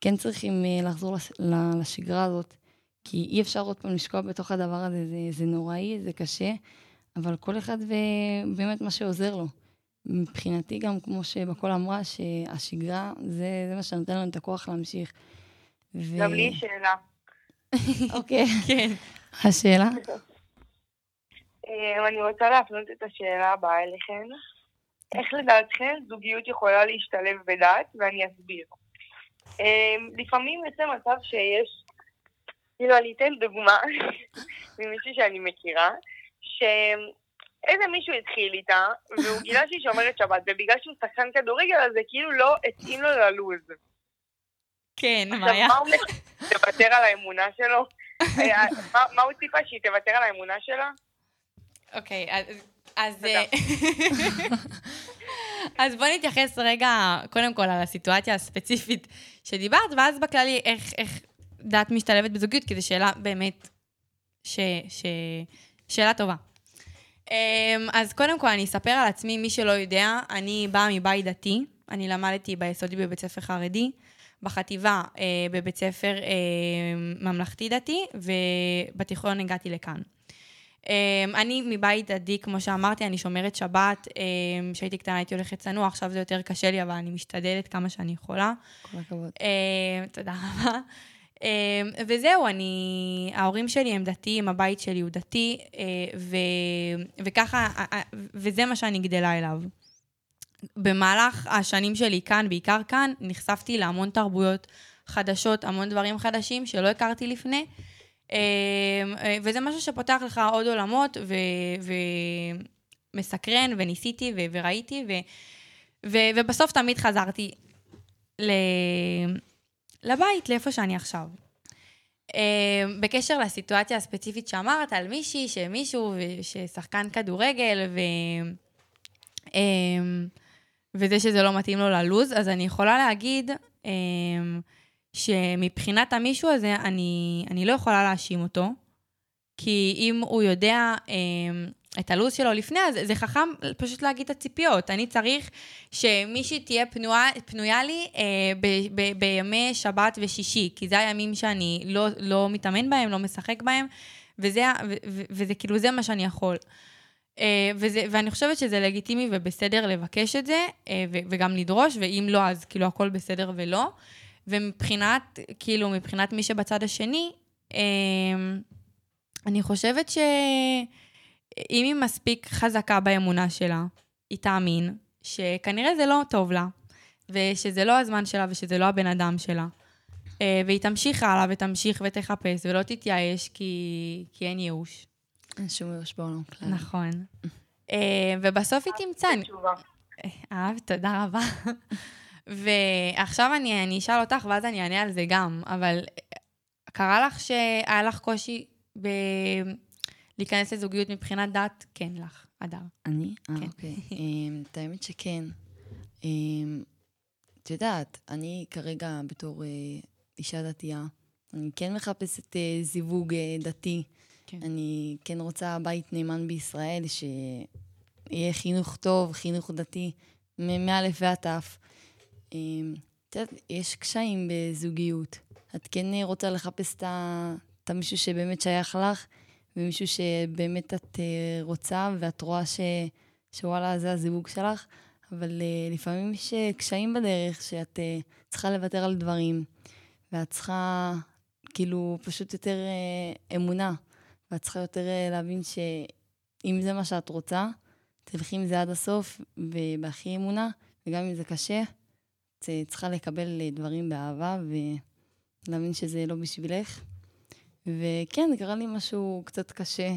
כן צריכים uh, לחזור לש, לשגרה הזאת, כי אי אפשר עוד פעם לשקוע בתוך הדבר הזה, זה, זה נוראי, זה קשה, אבל כל אחד ובאמת מה שעוזר לו. מבחינתי גם, כמו שבקול אמרה, שהשגרה זה, זה מה שנותן לנו את הכוח להמשיך. ו... גם לי שאלה. אוקיי. כן. השאלה? אה, אני רוצה להפנות את השאלה הבאה אליכם. איך לדעתכם זוגיות יכולה להשתלב בדת, ואני אסביר. אמ, לפעמים יוצא מצב שיש, כאילו אני אתן דוגמה ממישהו שאני מכירה, שאיזה מישהו התחיל איתה, והוא גילה שהיא שומרת שבת, ובגלל שהוא שחקן כדורגל, אז זה כאילו לא התאים לו ללוז. כן, מה היה? עכשיו, מה הוא תוותר על האמונה שלו? אה, מה הוא ציפה, שהיא תוותר על האמונה שלה? אוקיי, אז... אז בואי נתייחס רגע, קודם כל, על הסיטואציה הספציפית שדיברת, ואז בכללי, איך, איך דת משתלבת בזוגיות, כי זו שאלה באמת, ש, ש, שאלה טובה. אמ, אז קודם כל, אני אספר על עצמי, מי שלא יודע, אני באה מבית דתי, אני למדתי ביסודי בבית ספר חרדי, בחטיבה אה, בבית ספר אה, ממלכתי דתי, ובתיכון הגעתי לכאן. אמ, אני מבית דתי, כמו שאמרתי, אני שומרת שבת. אמ, כשהייתי קטנה הייתי הולכת צנוע, עכשיו זה יותר קשה לי, אבל אני משתדלת כמה שאני יכולה. כל הכבוד. אמ, תודה רבה. אמ, וזהו, אני... ההורים שלי הם דתיים, הבית שלי הוא דתי, אה, ו, וככה, אה, אה, וזה מה שאני גדלה אליו. במהלך השנים שלי כאן, בעיקר כאן, נחשפתי להמון תרבויות חדשות, המון דברים חדשים שלא הכרתי לפני. אמ, אה, וזה משהו שפותח לך עוד עולמות, ומסקרן, וניסיתי, ו- וראיתי, ו- ו- ובסוף תמיד חזרתי ל- לבית, לאיפה שאני עכשיו. אמ, בקשר לסיטואציה הספציפית שאמרת, על מישהי, שמישהו, ששחקן כדורגל, ו... אמ, וזה שזה לא מתאים לו ללוז, אז אני יכולה להגיד שמבחינת המישהו הזה, אני, אני לא יכולה להאשים אותו, כי אם הוא יודע אמ, את הלו"ז שלו לפני, אז זה חכם פשוט להגיד את הציפיות. אני צריך שמישהי תהיה פנויה, פנויה לי אה, ב, ב, בימי שבת ושישי, כי זה הימים שאני לא, לא מתאמן בהם, לא משחק בהם, וזה, ו, ו, וזה כאילו, זה מה שאני יכול. אה, וזה, ואני חושבת שזה לגיטימי ובסדר לבקש את זה, אה, ו, וגם לדרוש, ואם לא, אז כאילו הכל בסדר ולא. ומבחינת, כאילו, מבחינת מי שבצד השני, אה, אני חושבת שאם היא מספיק חזקה באמונה שלה, היא תאמין שכנראה זה לא טוב לה, ושזה לא הזמן שלה ושזה לא הבן אדם שלה. אה, והיא תמשיך הלאה ותמשיך ותחפש ולא תתייאש כי, כי אין ייאוש. אין שום ייאוש בעולם כלל. נכון. אה, ובסוף היא תמצא. אהבת, תודה רבה. ועכשיו אני, אני אשאל אותך, ואז אני אענה על זה גם, אבל קרה לך שהיה לך קושי ב... להיכנס לזוגיות מבחינת דת? כן, לך, אדר. אני? אה, כן. אוקיי. אמ, את האמת שכן. אמ, את יודעת, אני כרגע בתור אה, אישה דתייה, אני כן מחפשת אה, זיווג אה, דתי. כן. אני כן רוצה בית נאמן בישראל, שיהיה חינוך טוב, חינוך דתי, מא' ועד ת'. אמ, את יודעת, יש קשיים בזוגיות. את כן אה, רוצה לחפש את ה- את המישהו שבאמת שייך לך, ומישהו שבאמת את אה, רוצה, ואת רואה ש, שוואלה, זה הזיווג שלך, אבל uh, לפעמים יש אה, קשיים בדרך, שאת צריכה לוותר על דברים, ואת צריכה, כאילו, פשוט יותר אמונה, ואת צריכה יותר להבין שאם זה מה שאת רוצה, תלכי עם זה עד הסוף, ובהכי אמונה, וגם אם זה קשה, את אה, צריכה לקבל אה, דברים באהבה, ולהבין שזה לא בשבילך. וכן, קרה לי משהו קצת קשה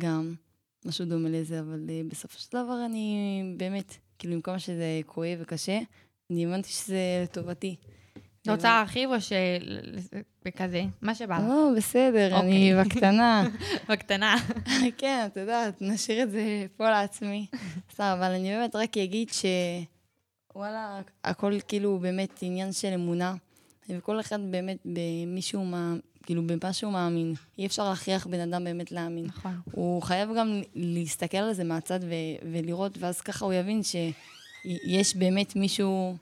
גם, משהו דומה לזה, אבל uh, בסופו של דבר אני באמת, כאילו, כמה שזה כואב וקשה, אני הבנתי שזה לטובתי. את רוצה להרחיב או ש... וכזה? מה שבא לך. לא, בסדר, אוקיי. אני בקטנה. בקטנה. כן, את יודעת, נשאיר את זה פה לעצמי. סתם, אבל אני באמת רק אגיד ש... וואלה, הכל כאילו באמת עניין של אמונה, וכל אחד באמת במישהו, מה, כאילו במה שהוא מאמין. אי אפשר להכריח בן אדם באמת להאמין. נכון. הוא חייב גם להסתכל על זה מהצד ו- ולראות, ואז ככה הוא יבין שיש באמת מישהו,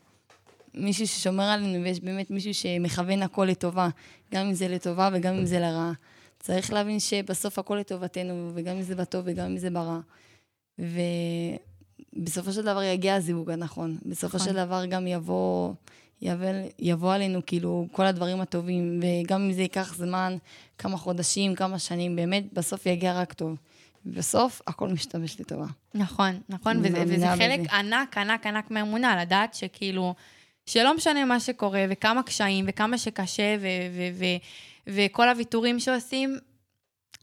מישהו ששומר עלינו, ויש באמת מישהו שמכוון הכל לטובה, גם אם זה לטובה וגם אם זה לרעה. צריך להבין שבסוף הכל לטובתנו, וגם אם זה בטוב וגם אם זה ברע. ובסופו של דבר יגיע הזיווג הנכון. בסופו נכון. של דבר גם יבוא, יבוא, יבוא עלינו כאילו כל הדברים הטובים, וגם אם זה ייקח זמן, כמה חודשים, כמה שנים, באמת, בסוף יגיע רק טוב. בסוף הכל משתמש לטובה. נכון, נכון, וזה, וזה חלק בזה. ענק, ענק, ענק מהאמונה, לדעת שכאילו, שלא משנה מה שקורה, וכמה קשיים, וכמה שקשה, ו- ו- ו- וכל הוויתורים שעושים,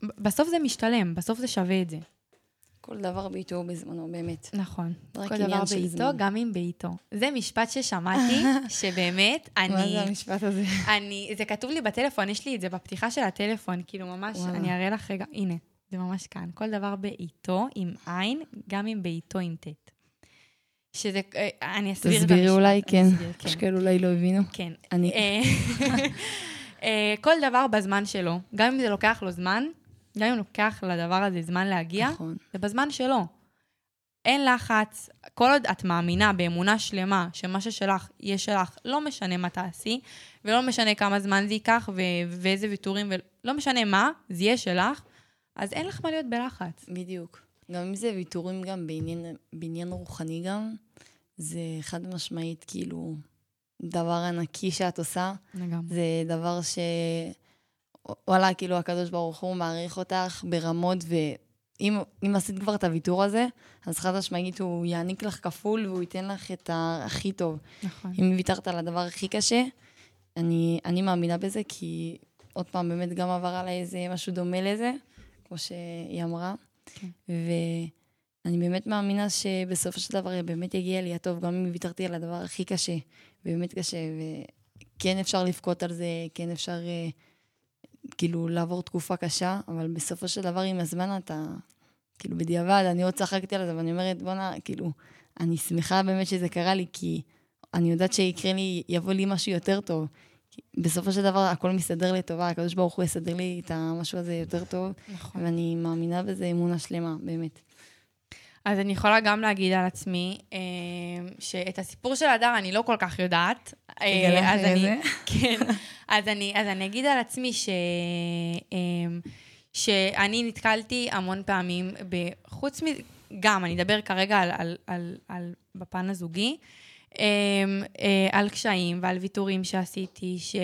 בסוף זה משתלם, בסוף זה שווה את זה. כל דבר בעיתו ובזמנו, באמת. נכון. כל דבר בעיתו. גם אם בעיתו. זה משפט ששמעתי, שבאמת, מה אני... זה המשפט הזה? אני, זה כתוב לי בטלפון, יש לי את זה בפתיחה של הטלפון, כאילו ממש, וואלה. אני אראה לך רגע, הנה, זה ממש כאן. כל דבר בעיתו, עם עין, גם אם בעיתו עם ט'. שזה, אה, אני אסביר את המשפט. תסבירי אולי, כן. יש כאלה אולי לא הבינו. כן. אני. אה, אה, כל דבר בזמן שלו, גם אם זה לוקח לו זמן, גם אם לוקח לדבר הזה זמן להגיע, נכון. זה בזמן שלו. אין לחץ, כל עוד את מאמינה באמונה שלמה שמה ששלך יהיה שלך, לא משנה מה תעשי, ולא משנה כמה זמן זה ייקח ו- ואיזה ויתורים, ולא משנה מה, זה יהיה שלך, אז אין לך מה להיות בלחץ. בדיוק. גם אם זה ויתורים גם בעניין, בעניין רוחני גם, זה חד משמעית כאילו דבר ענקי שאת עושה. לגמרי. זה דבר ש... וואלה, כאילו הקדוש ברוך הוא מעריך אותך ברמות, ואם אם עשית כבר את הוויתור הזה, אז חד משמעית הוא יעניק לך כפול והוא ייתן לך את הכי טוב. נכון. אם ויתרת על הדבר הכי קשה, אני, אני מאמינה בזה, כי עוד פעם, באמת גם עבר עליי איזה משהו דומה לזה, כמו שהיא אמרה. כן. ואני באמת מאמינה שבסופו של דבר באמת יגיע לי הטוב, גם אם ויתרתי על הדבר הכי קשה, באמת קשה, וכן אפשר לבכות על זה, כן אפשר אה, כאילו לעבור תקופה קשה, אבל בסופו של דבר עם הזמן אתה, כאילו בדיעבד, אני עוד צחקתי על זה, ואני אומרת, בואנה, כאילו, אני שמחה באמת שזה קרה לי, כי אני יודעת שיקרה לי, יבוא לי משהו יותר טוב. בסופו של דבר הכל מסתדר לטובה, הקדוש ברוך הוא יסדר לי את המשהו הזה יותר טוב, נכון. ואני מאמינה בזה אמונה שלמה, באמת. אז אני יכולה גם להגיד על עצמי, אה, שאת הסיפור של הדר אני לא כל כך יודעת. תגלה אז אחרי אני- זה. כן. אז אני, אז אני אגיד על עצמי ש... אה, שאני נתקלתי המון פעמים, חוץ מ... גם, אני אדבר כרגע על, על, על, על בפן הזוגי, אה, על קשיים ועל ויתורים שעשיתי, ש...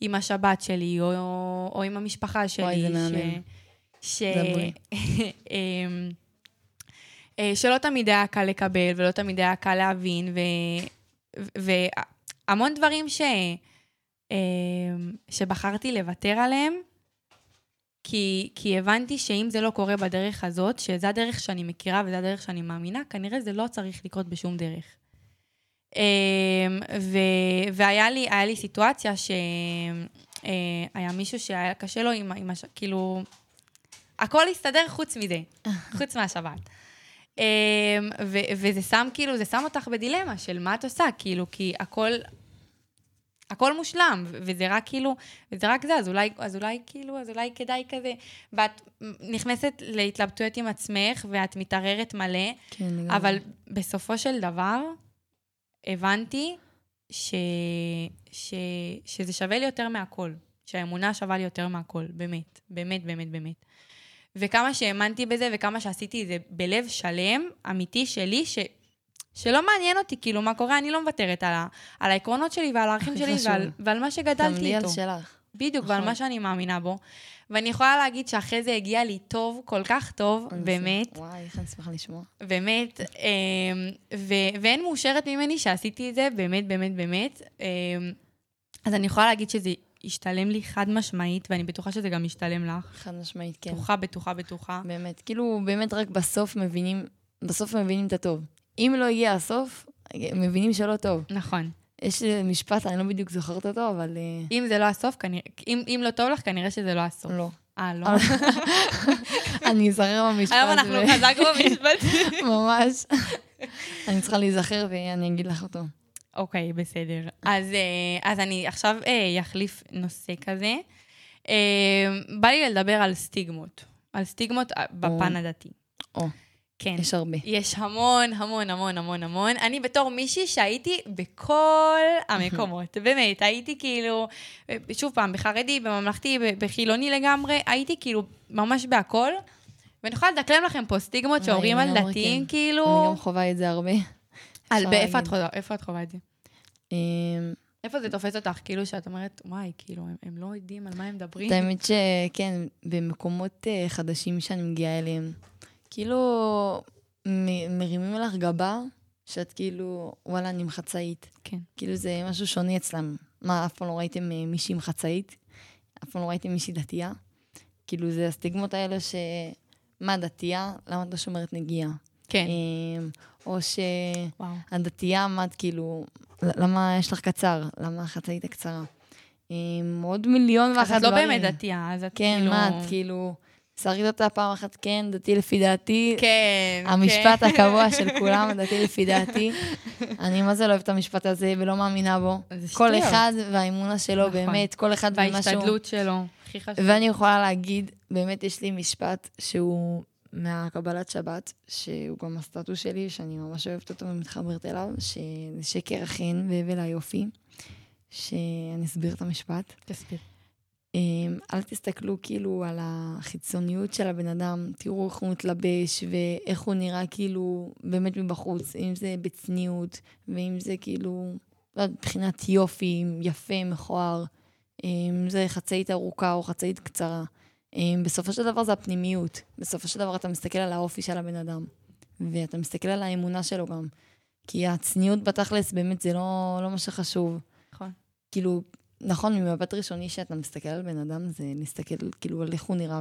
עם השבת שלי, או, או עם המשפחה שלי. וואי, זה מהמם. ש... דברי. אה, שלא תמיד היה קל לקבל ולא תמיד היה קל להבין, והמון דברים ש... אמ, שבחרתי לוותר עליהם, כי, כי הבנתי שאם זה לא קורה בדרך הזאת, שזה הדרך שאני מכירה וזה הדרך שאני מאמינה, כנראה זה לא צריך לקרות בשום דרך. אמ, ו, והיה לי, לי סיטואציה שהיה מישהו שהיה קשה לו עם, עם הש... כאילו, הכל הסתדר חוץ מזה, חוץ מהשבת. אמ, ו- וזה שם, כאילו, זה שם אותך בדילמה של מה את עושה, כאילו, כי הכל, הכל מושלם, וזה רק כאילו, וזה רק זה, אז אולי, אז אולי כאילו, אז אולי כדאי כזה, ואת נכנסת להתלבטויות עם עצמך, ואת מתערערת מלא, כן. אבל בסופו של דבר, הבנתי ש... ש... שזה שווה לי יותר מהכל. שהאמונה שווה לי יותר מהכל, באמת. באמת, באמת, באמת. וכמה שהאמנתי בזה וכמה שעשיתי את זה בלב שלם, אמיתי שלי, ש... שלא מעניין אותי, כאילו, מה קורה, אני לא מוותרת על, ה... על העקרונות שלי ועל הערכים שלי. ועל... ועל מה שגדלתי תעמדי על איתו. שלך. בדיוק, ועל נכון. מה שאני מאמינה בו. ואני יכולה להגיד שאחרי זה הגיע לי טוב, כל כך טוב, באמת. וואי, איך אני שמחה לשמוע. באמת, אמ, ואין מאושרת ממני שעשיתי את זה, באמת, באמת, באמת. אמ, אז אני יכולה להגיד שזה השתלם לי חד משמעית, ואני בטוחה שזה גם ישתלם לך. חד משמעית, כן. בטוחה, בטוחה, בטוחה. באמת, כאילו, באמת רק בסוף מבינים, בסוף מבינים את הטוב. אם לא יהיה הסוף, מבינים שלא טוב. נכון. יש משפט, אני לא בדיוק זוכרת אותו, אבל אה, אם זה לא הסוף, כנראה, אם, אם לא טוב לך, כנראה שזה לא הסוף. לא. אה, לא? אני אזכר במשפט. היום אנחנו חזקנו במשפט. ממש. אני צריכה להיזכר ואני אגיד לך אותו. אוקיי, בסדר. אז, אה, אז אני עכשיו אה, אחליף נושא כזה. אה, בא לי לדבר על סטיגמות. על סטיגמות בפן הדתי. או, כן. יש הרבה. יש המון, המון, המון, המון, המון. אני בתור מישהי שהייתי בכל המקומות, באמת, הייתי כאילו, שוב פעם, בחרדי, בממלכתי, בחילוני לגמרי, הייתי כאילו ממש בהכל. ואני יכולה לדקלם לכם פה סטיגמות שאומרים על דתיים, כן. כאילו... אני גם חווה את זה הרבה. על באיפה את. חווה- איפה את חווה את זה? אמ, איפה זה תופס אותך? כאילו שאת אומרת, וואי, כאילו, הם, הם לא יודעים על מה הם מדברים. האמת שכן, במקומות אה, חדשים שאני מגיעה אליהם, כאילו מ- מרימים לך גבה, שאת כאילו, וואלה, אני עם חצאית. כן. כאילו זה משהו שונה אצלם. מה, אף פעם לא ראיתם אה, מישהי עם חצאית? אף פעם לא ראיתם מישהי דתייה? כאילו זה הסטיגמות האלה ש... מה, דתייה? למה את לא שומרת נגיעה? כן. אמ, או. שהדתייה, את כאילו... למה יש לך קצר? למה החצאית הקצרה? אמ, עוד מיליון אז ואחת את לא דברים. באמת דתייה, אז את כן, כאילו... מה, את כאילו... שרית אותה פעם אחת, כן, דתי לפי דעתי. כן, המשפט כן. הקבוע של כולם, דתי לפי דעתי. אני מה זה לא אוהבת את המשפט הזה ולא מאמינה בו. כל. אחד והאמונה שלו, נכון. באמת, כל אחד ומה שהוא... וההשתדלות שלו, הכי חשוב. ואני יכולה להגיד, באמת יש לי משפט שהוא מהקבלת שבת, שהוא גם הסטטוס שלי, שאני ממש אוהבת אותו ומתחברת אליו, שזה שקר החן והבל היופי, שאני אסביר את המשפט. תסביר. אמ, אל תסתכלו כאילו על החיצוניות של הבן אדם, תראו איך הוא מתלבש ואיך הוא נראה כאילו באמת מבחוץ, אם זה בצניעות, ואם זה כאילו, לא יודעת, מבחינת יופי, יפה, מכוער, אם זה חצאית ארוכה או חצאית קצרה. בסופו של דבר זה הפנימיות. בסופו של דבר אתה מסתכל על האופי של הבן אדם, ואתה מסתכל על האמונה שלו גם. כי הצניעות בתכלס באמת זה לא, לא מה שחשוב. נכון. כאילו, נכון, ממבט ראשוני שאתה מסתכל על בן אדם, זה להסתכל כאילו על איך הוא נראה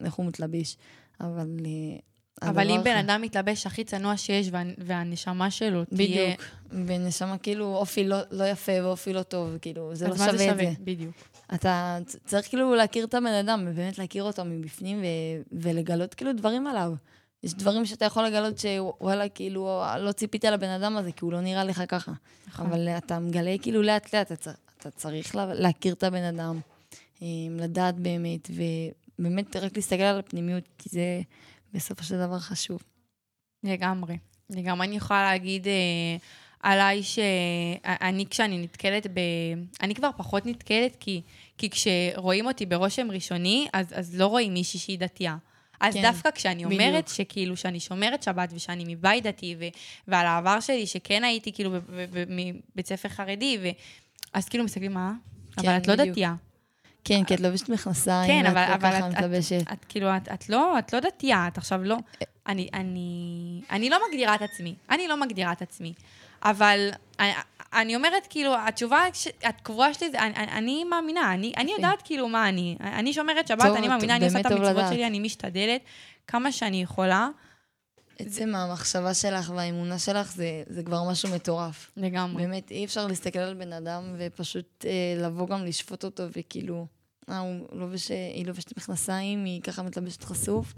ואיך הוא מתלבש, אבל... אה, אבל אם בן אדם מתלבש הכי צנוע שיש, וה- והנשמה שלו תהיה... בדיוק. ונשמה כאילו אופי לא, לא יפה ואופי לא טוב, כאילו, זה לא אז מה שווה זה את זה. שווה? בדיוק. אתה צריך כאילו להכיר את הבן אדם, ובאמת להכיר אותו מבפנים ו- ולגלות כאילו דברים עליו. יש דברים שאתה יכול לגלות שוואלה, כאילו, לא ציפית לבן אדם הזה, כי הוא לא נראה לך ככה. נכון. אבל אתה מגלה כאילו לאט לאט, אתה, אתה צריך לה- להכיר את הבן אדם, אה, לדעת באמת, ובאמת רק להסתכל על הפנימיות, כי זה בסופו של דבר חשוב. לגמרי. לגמרי. אני יכולה להגיד אה, עליי שאני, כשאני נתקלת ב... אני כבר פחות נתקלת, כי, כי כשרואים אותי ברושם ראשוני, אז, אז לא רואים מישהי שהיא דתייה. אז כן, דווקא כשאני אומרת בדיוק. שכאילו שאני שומרת שבת ושאני מבית דתי, ו, ועל העבר שלי, שכן הייתי כאילו מבית ספר חרדי, ו... אז כאילו מסתכלים, מה? כן, אבל את לא בדיוק. דתייה. כן, כי את לובשת מכנסיים, כן, אבל, לא אבל ככה את, מתלבשת. את, את כאילו, את, את, לא, את לא דתייה, את עכשיו לא... אני, אני, אני לא מגדירה את עצמי, אני לא מגדירה את עצמי. אבל אני, אומרת, כאילו, התשובה הקבועה שלי זה, אני, מאמינה, אני. יודעת כאילו מה אני. אני שומרת שבת, טוב, אני מאמינה, אני עושה את המצוות לדעת. שלי, אני משתדלת כמה שאני יכולה, עצם המחשבה שלך והאמונה שלך זה, זה כבר משהו מטורף. לגמרי. באמת, אי אפשר להסתכל על בן אדם ופשוט אה, לבוא גם לשפוט אותו, וכאילו, אה, הוא לובש, אה, היא לובשת מכנסיים, היא ככה מתלבשת חשוף,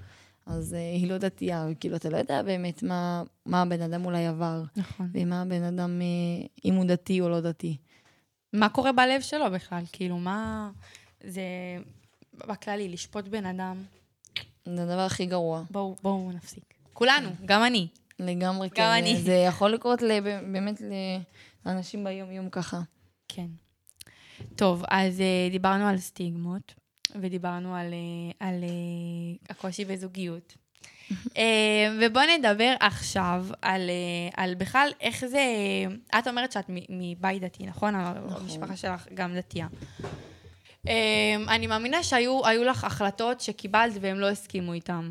אז אה, היא לא דתייה, וכאילו, אתה לא יודע באמת מה, מה הבן אדם אולי עבר, נכון. ומה הבן אדם, אה, אם הוא דתי או לא דתי. מה קורה בלב שלו בכלל? כאילו, מה... זה... בכללי, לשפוט בן אדם, זה הדבר הכי גרוע. בואו, בואו נפסיק. כולנו, גם אני. לגמרי, כן. אני. זה יכול לקרות לב- באמת לאנשים ביום-יום ככה. כן. טוב, אז uh, דיברנו על סטיגמות, ודיברנו על, uh, על uh, הקושי בזוגיות. uh, ובואו נדבר עכשיו על, על בכלל איך זה... את אומרת שאת מבית דתי, נכון? נכון. המשפחה שלך גם דתייה. אני מאמינה שהיו היו לך החלטות שקיבלת והם לא הסכימו איתם.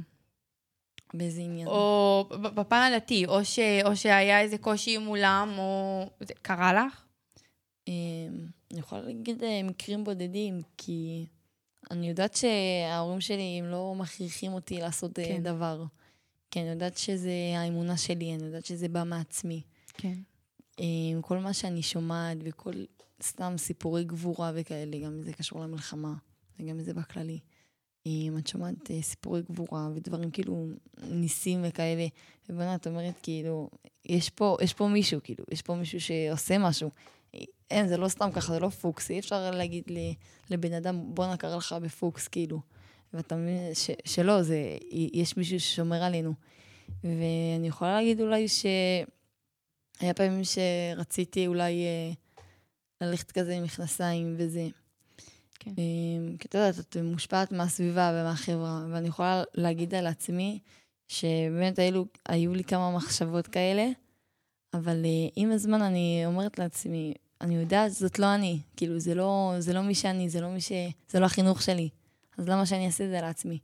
באיזה עניין. או בפן הדתי, או, ש, או שהיה איזה קושי מולם, או... זה קרה לך? אמ, אני יכולה להגיד אה, מקרים בודדים, כי אני יודעת שההורים שלי, הם לא מכריחים אותי לעשות אה, כן. דבר. כי אני יודעת שזה האמונה שלי, אני יודעת שזה בא מעצמי. כן. עם כל מה שאני שומעת וכל סתם סיפורי גבורה וכאלה, גם זה קשור למלחמה, וגם זה בכללי. אם את שומעת אה, סיפורי גבורה ודברים כאילו ניסים וכאלה, ובנה, את אומרת כאילו, יש פה, יש פה מישהו, כאילו, יש פה מישהו שעושה משהו. אין, זה לא סתם ככה, זה לא פוקס, אי אפשר להגיד לי, לבן אדם, בוא נקר לך בפוקס, כאילו. ואתה מבין שלא, זה, יש מישהו ששומר עלינו. ואני יכולה להגיד אולי ש... היה פעמים שרציתי אולי אה, ללכת כזה עם מכנסיים וזה. כן. אה, כי את יודעת, את מושפעת מהסביבה ומהחברה, ואני יכולה להגיד על עצמי שבאמת היו, היו לי כמה מחשבות כאלה, אבל אה, עם הזמן אני אומרת לעצמי, אני יודעת שזאת לא אני, כאילו, זה לא, זה לא מי שאני, זה לא מי ש... זה לא החינוך שלי. אז למה שאני אעשה את זה לעצמי?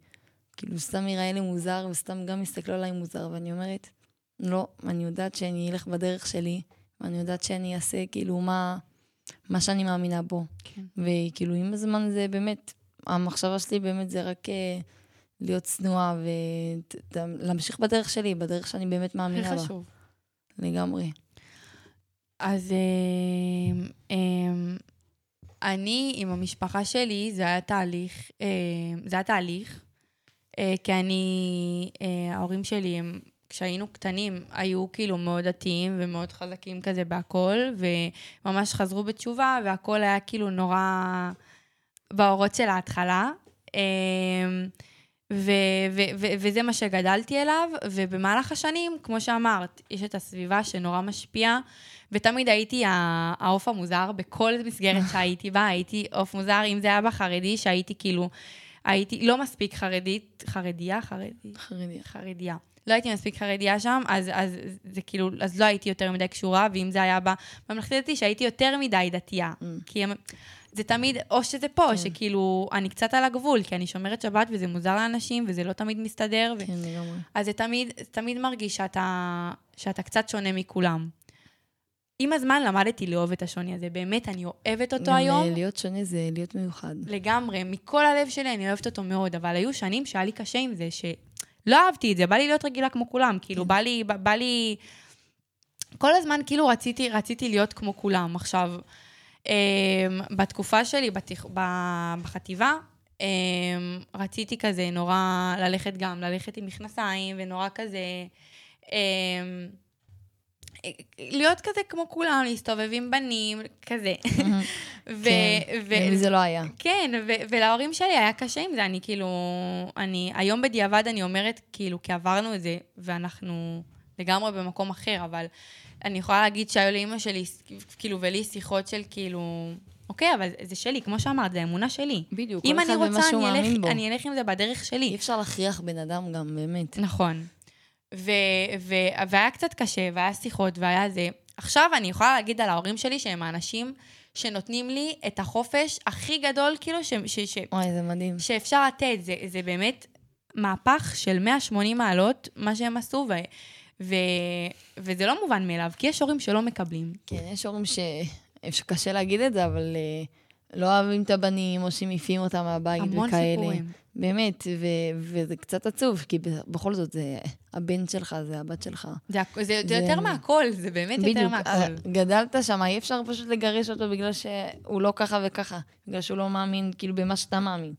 כאילו, סתם ייראה לי מוזר, וסתם גם יסתכלו עליי מוזר, ואני אומרת, לא, אני יודעת שאני אלך בדרך שלי, ואני יודעת שאני אעשה כאילו מה, מה שאני מאמינה בו. כן. וכאילו עם הזמן זה באמת, המחשבה שלי באמת זה רק אה, להיות צנועה ולהמשיך בדרך שלי, בדרך שאני באמת הכי מאמינה בה. חשוב. לגמרי. אז אה, אה, אני עם המשפחה שלי, זה היה תהליך, אה, זה היה תהליך, אה, כי אני, אה, ההורים שלי, הם, כשהיינו קטנים, היו כאילו מאוד דתיים ומאוד חזקים כזה בהכל, וממש חזרו בתשובה, והכל היה כאילו נורא באורות של ההתחלה. ו- ו- ו- וזה מה שגדלתי אליו, ובמהלך השנים, כמו שאמרת, יש את הסביבה שנורא משפיעה, ותמיד הייתי העוף המוזר בכל מסגרת שהייתי בה, הייתי עוף מוזר, אם זה היה בחרדי, שהייתי כאילו, הייתי לא מספיק חרדית, חרדיה? חרדית? חרדיה. חרדיה. לא הייתי מספיק חרדיה שם, אז, אז זה כאילו, אז לא הייתי יותר מדי קשורה, ואם זה היה בממלכתי דתי, שהייתי יותר מדי דתייה. Mm. כי הם, זה תמיד, או שזה פה, כן. שכאילו, אני קצת על הגבול, כי אני שומרת שבת וזה מוזר לאנשים, וזה לא תמיד מסתדר. ו... כן, לגמרי. אז זה תמיד, תמיד מרגיש שאתה, שאתה קצת שונה מכולם. עם הזמן למדתי לאהוב את השוני הזה, באמת, אני אוהבת אותו גם, היום. אה, להיות שונה זה להיות מיוחד. לגמרי, מכל הלב שלי אני אוהבת אותו מאוד, אבל היו שנים שהיה לי קשה עם זה, שלא אהבתי את זה, בא לי להיות רגילה כמו כולם, כאילו, בא לי, בא, בא לי... כל הזמן כאילו רציתי, רציתי להיות כמו כולם. עכשיו, אה, בתקופה שלי, בתיכ... בחטיבה, אה, רציתי כזה נורא ללכת גם, ללכת עם מכנסיים, ונורא כזה... אה, להיות כזה כמו כולם, להסתובב עם בנים, כזה. ו- כן, ו- זה לא היה. כן, ו- ולהורים שלי היה קשה עם זה, אני כאילו, אני, היום בדיעבד אני אומרת, כאילו, כי עברנו את זה, ואנחנו לגמרי במקום אחר, אבל אני יכולה להגיד שהיו לאימא שלי, כאילו, ולי שיחות של כאילו, אוקיי, אבל זה שלי, כמו שאמרת, זה האמונה שלי. בדיוק, אם כל אני אחד רוצה, במה שהוא אני מאמין בו. אני אלך עם זה בדרך שלי. אי אפשר להכריח בן אדם גם, באמת. נכון. ו- ו- והיה קצת קשה, והיה שיחות, והיה זה. עכשיו אני יכולה להגיד על ההורים שלי שהם האנשים שנותנים לי את החופש הכי גדול, כאילו, ש- ש- ש- וואי, זה מדהים. שאפשר לתת. זה, זה באמת מהפך של 180 מעלות, מה שהם עשו, ו, ו, וזה לא מובן מאליו, כי יש הורים שלא מקבלים. כן, יש הורים ש... שקשה להגיד את זה, אבל אה, לא אוהבים את הבנים, או שמעיפים אותם מהבית המון וכאלה. סיפורים. באמת, ו- וזה קצת עצוב, כי בכל זאת, זה הבן שלך, זה הבת שלך. זה, זה, זה יותר מהכל, זה באמת יותר בדיוק, מהכל. אה, גדלת שם, אי אפשר פשוט לגרש אותו בגלל שהוא לא ככה וככה, בגלל שהוא לא מאמין, כאילו, במה שאתה מאמין.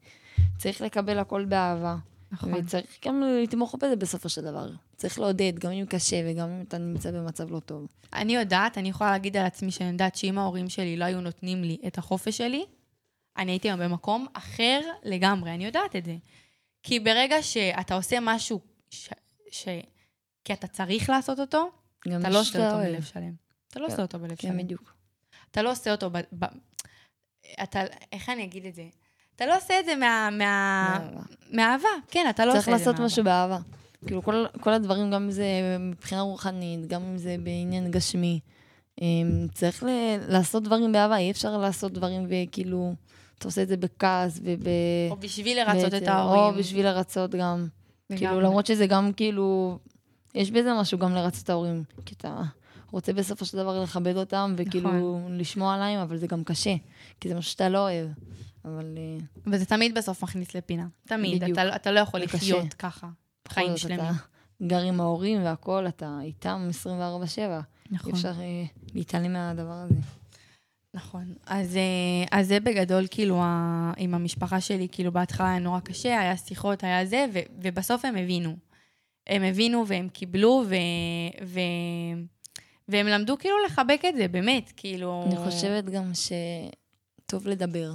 צריך לקבל הכל באהבה. נכון. וצריך גם לתמוך בזה בסופו של דבר. צריך לעודד, גם אם קשה וגם אם אתה נמצא במצב לא טוב. אני יודעת, אני יכולה להגיד על עצמי שאני יודעת שאם ההורים שלי לא היו נותנים לי את החופש שלי, אני הייתי היום במקום אחר לגמרי, אני יודעת את זה. כי ברגע שאתה עושה משהו ש... ש... כי אתה צריך לעשות אותו, אתה לא עושה אותו. בלב שלם. אתה לא כן. עושה אותו בלב כן, שלם. בדיוק. אתה לא עושה אותו ב... ב... אתה... איך אני אגיד את זה? אתה לא עושה את זה מה... מה... מאהבה. כן, אתה לא צריך עושה את זה לעשות מאהבה. משהו באהבה. כאילו, כל, כל הדברים, גם אם זה מבחינה רוחנית, גם אם זה בעניין גשמי, אמ, צריך ל, לעשות דברים באהבה, אי אפשר לעשות דברים וכאילו, אתה עושה את זה בכעס וב... או בשביל לרצות את ההורים. או בשביל לרצות גם. כאילו. למרות שזה גם כאילו, יש בזה משהו גם לרצות את ההורים. כי אתה רוצה בסופו של דבר לכבד אותם, וכאילו נכון. לשמוע עליהם, אבל זה גם קשה. כי זה משהו שאתה לא אוהב. אבל אה, וזה תמיד בסוף מכניס לפינה. תמיד. בדיוק. אתה, אתה לא יכול זה קשה. לחיות ככה. חיים שלמים. אתה גר עם ההורים והכול, אתה איתם 24/7. נכון. אי אפשר אה, להתעלם מהדבר הזה. נכון. אז, אה, אז זה בגדול, כאילו, ה- עם המשפחה שלי, כאילו, בהתחלה היה נורא קשה, היה שיחות, היה זה, ו, ובסוף הם הבינו. הם הבינו והם קיבלו, ו, ו, והם למדו כאילו לחבק את זה, באמת, כאילו... אני חושבת גם שטוב לדבר.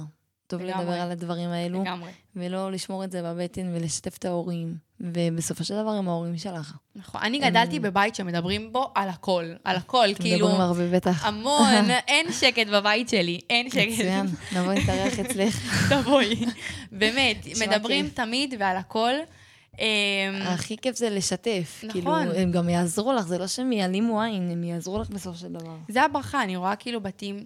טוב לגמרי. לדבר על הדברים האלו, לגמרי. ולא לשמור את זה בבטן ולשתף את ההורים. ובסופו של דבר הם ההורים שלך. נכון. אני גדלתי בבית שמדברים בו על הכל, על הכל, כאילו... מדברים הרבה בטח. המון, אין שקט בבית שלי, אין שקט. מצוין, נבוא נתארח אצלך. תבואי. באמת, מדברים. תמיד ועל הכל. אמ, הכי כיף זה לשתף. נכון. כאילו, הם גם יעזרו לך, זה לא שהם יעלימו עין, הם יעזרו לך בסופו של דבר. זה הברכה, אני רואה כאילו בתים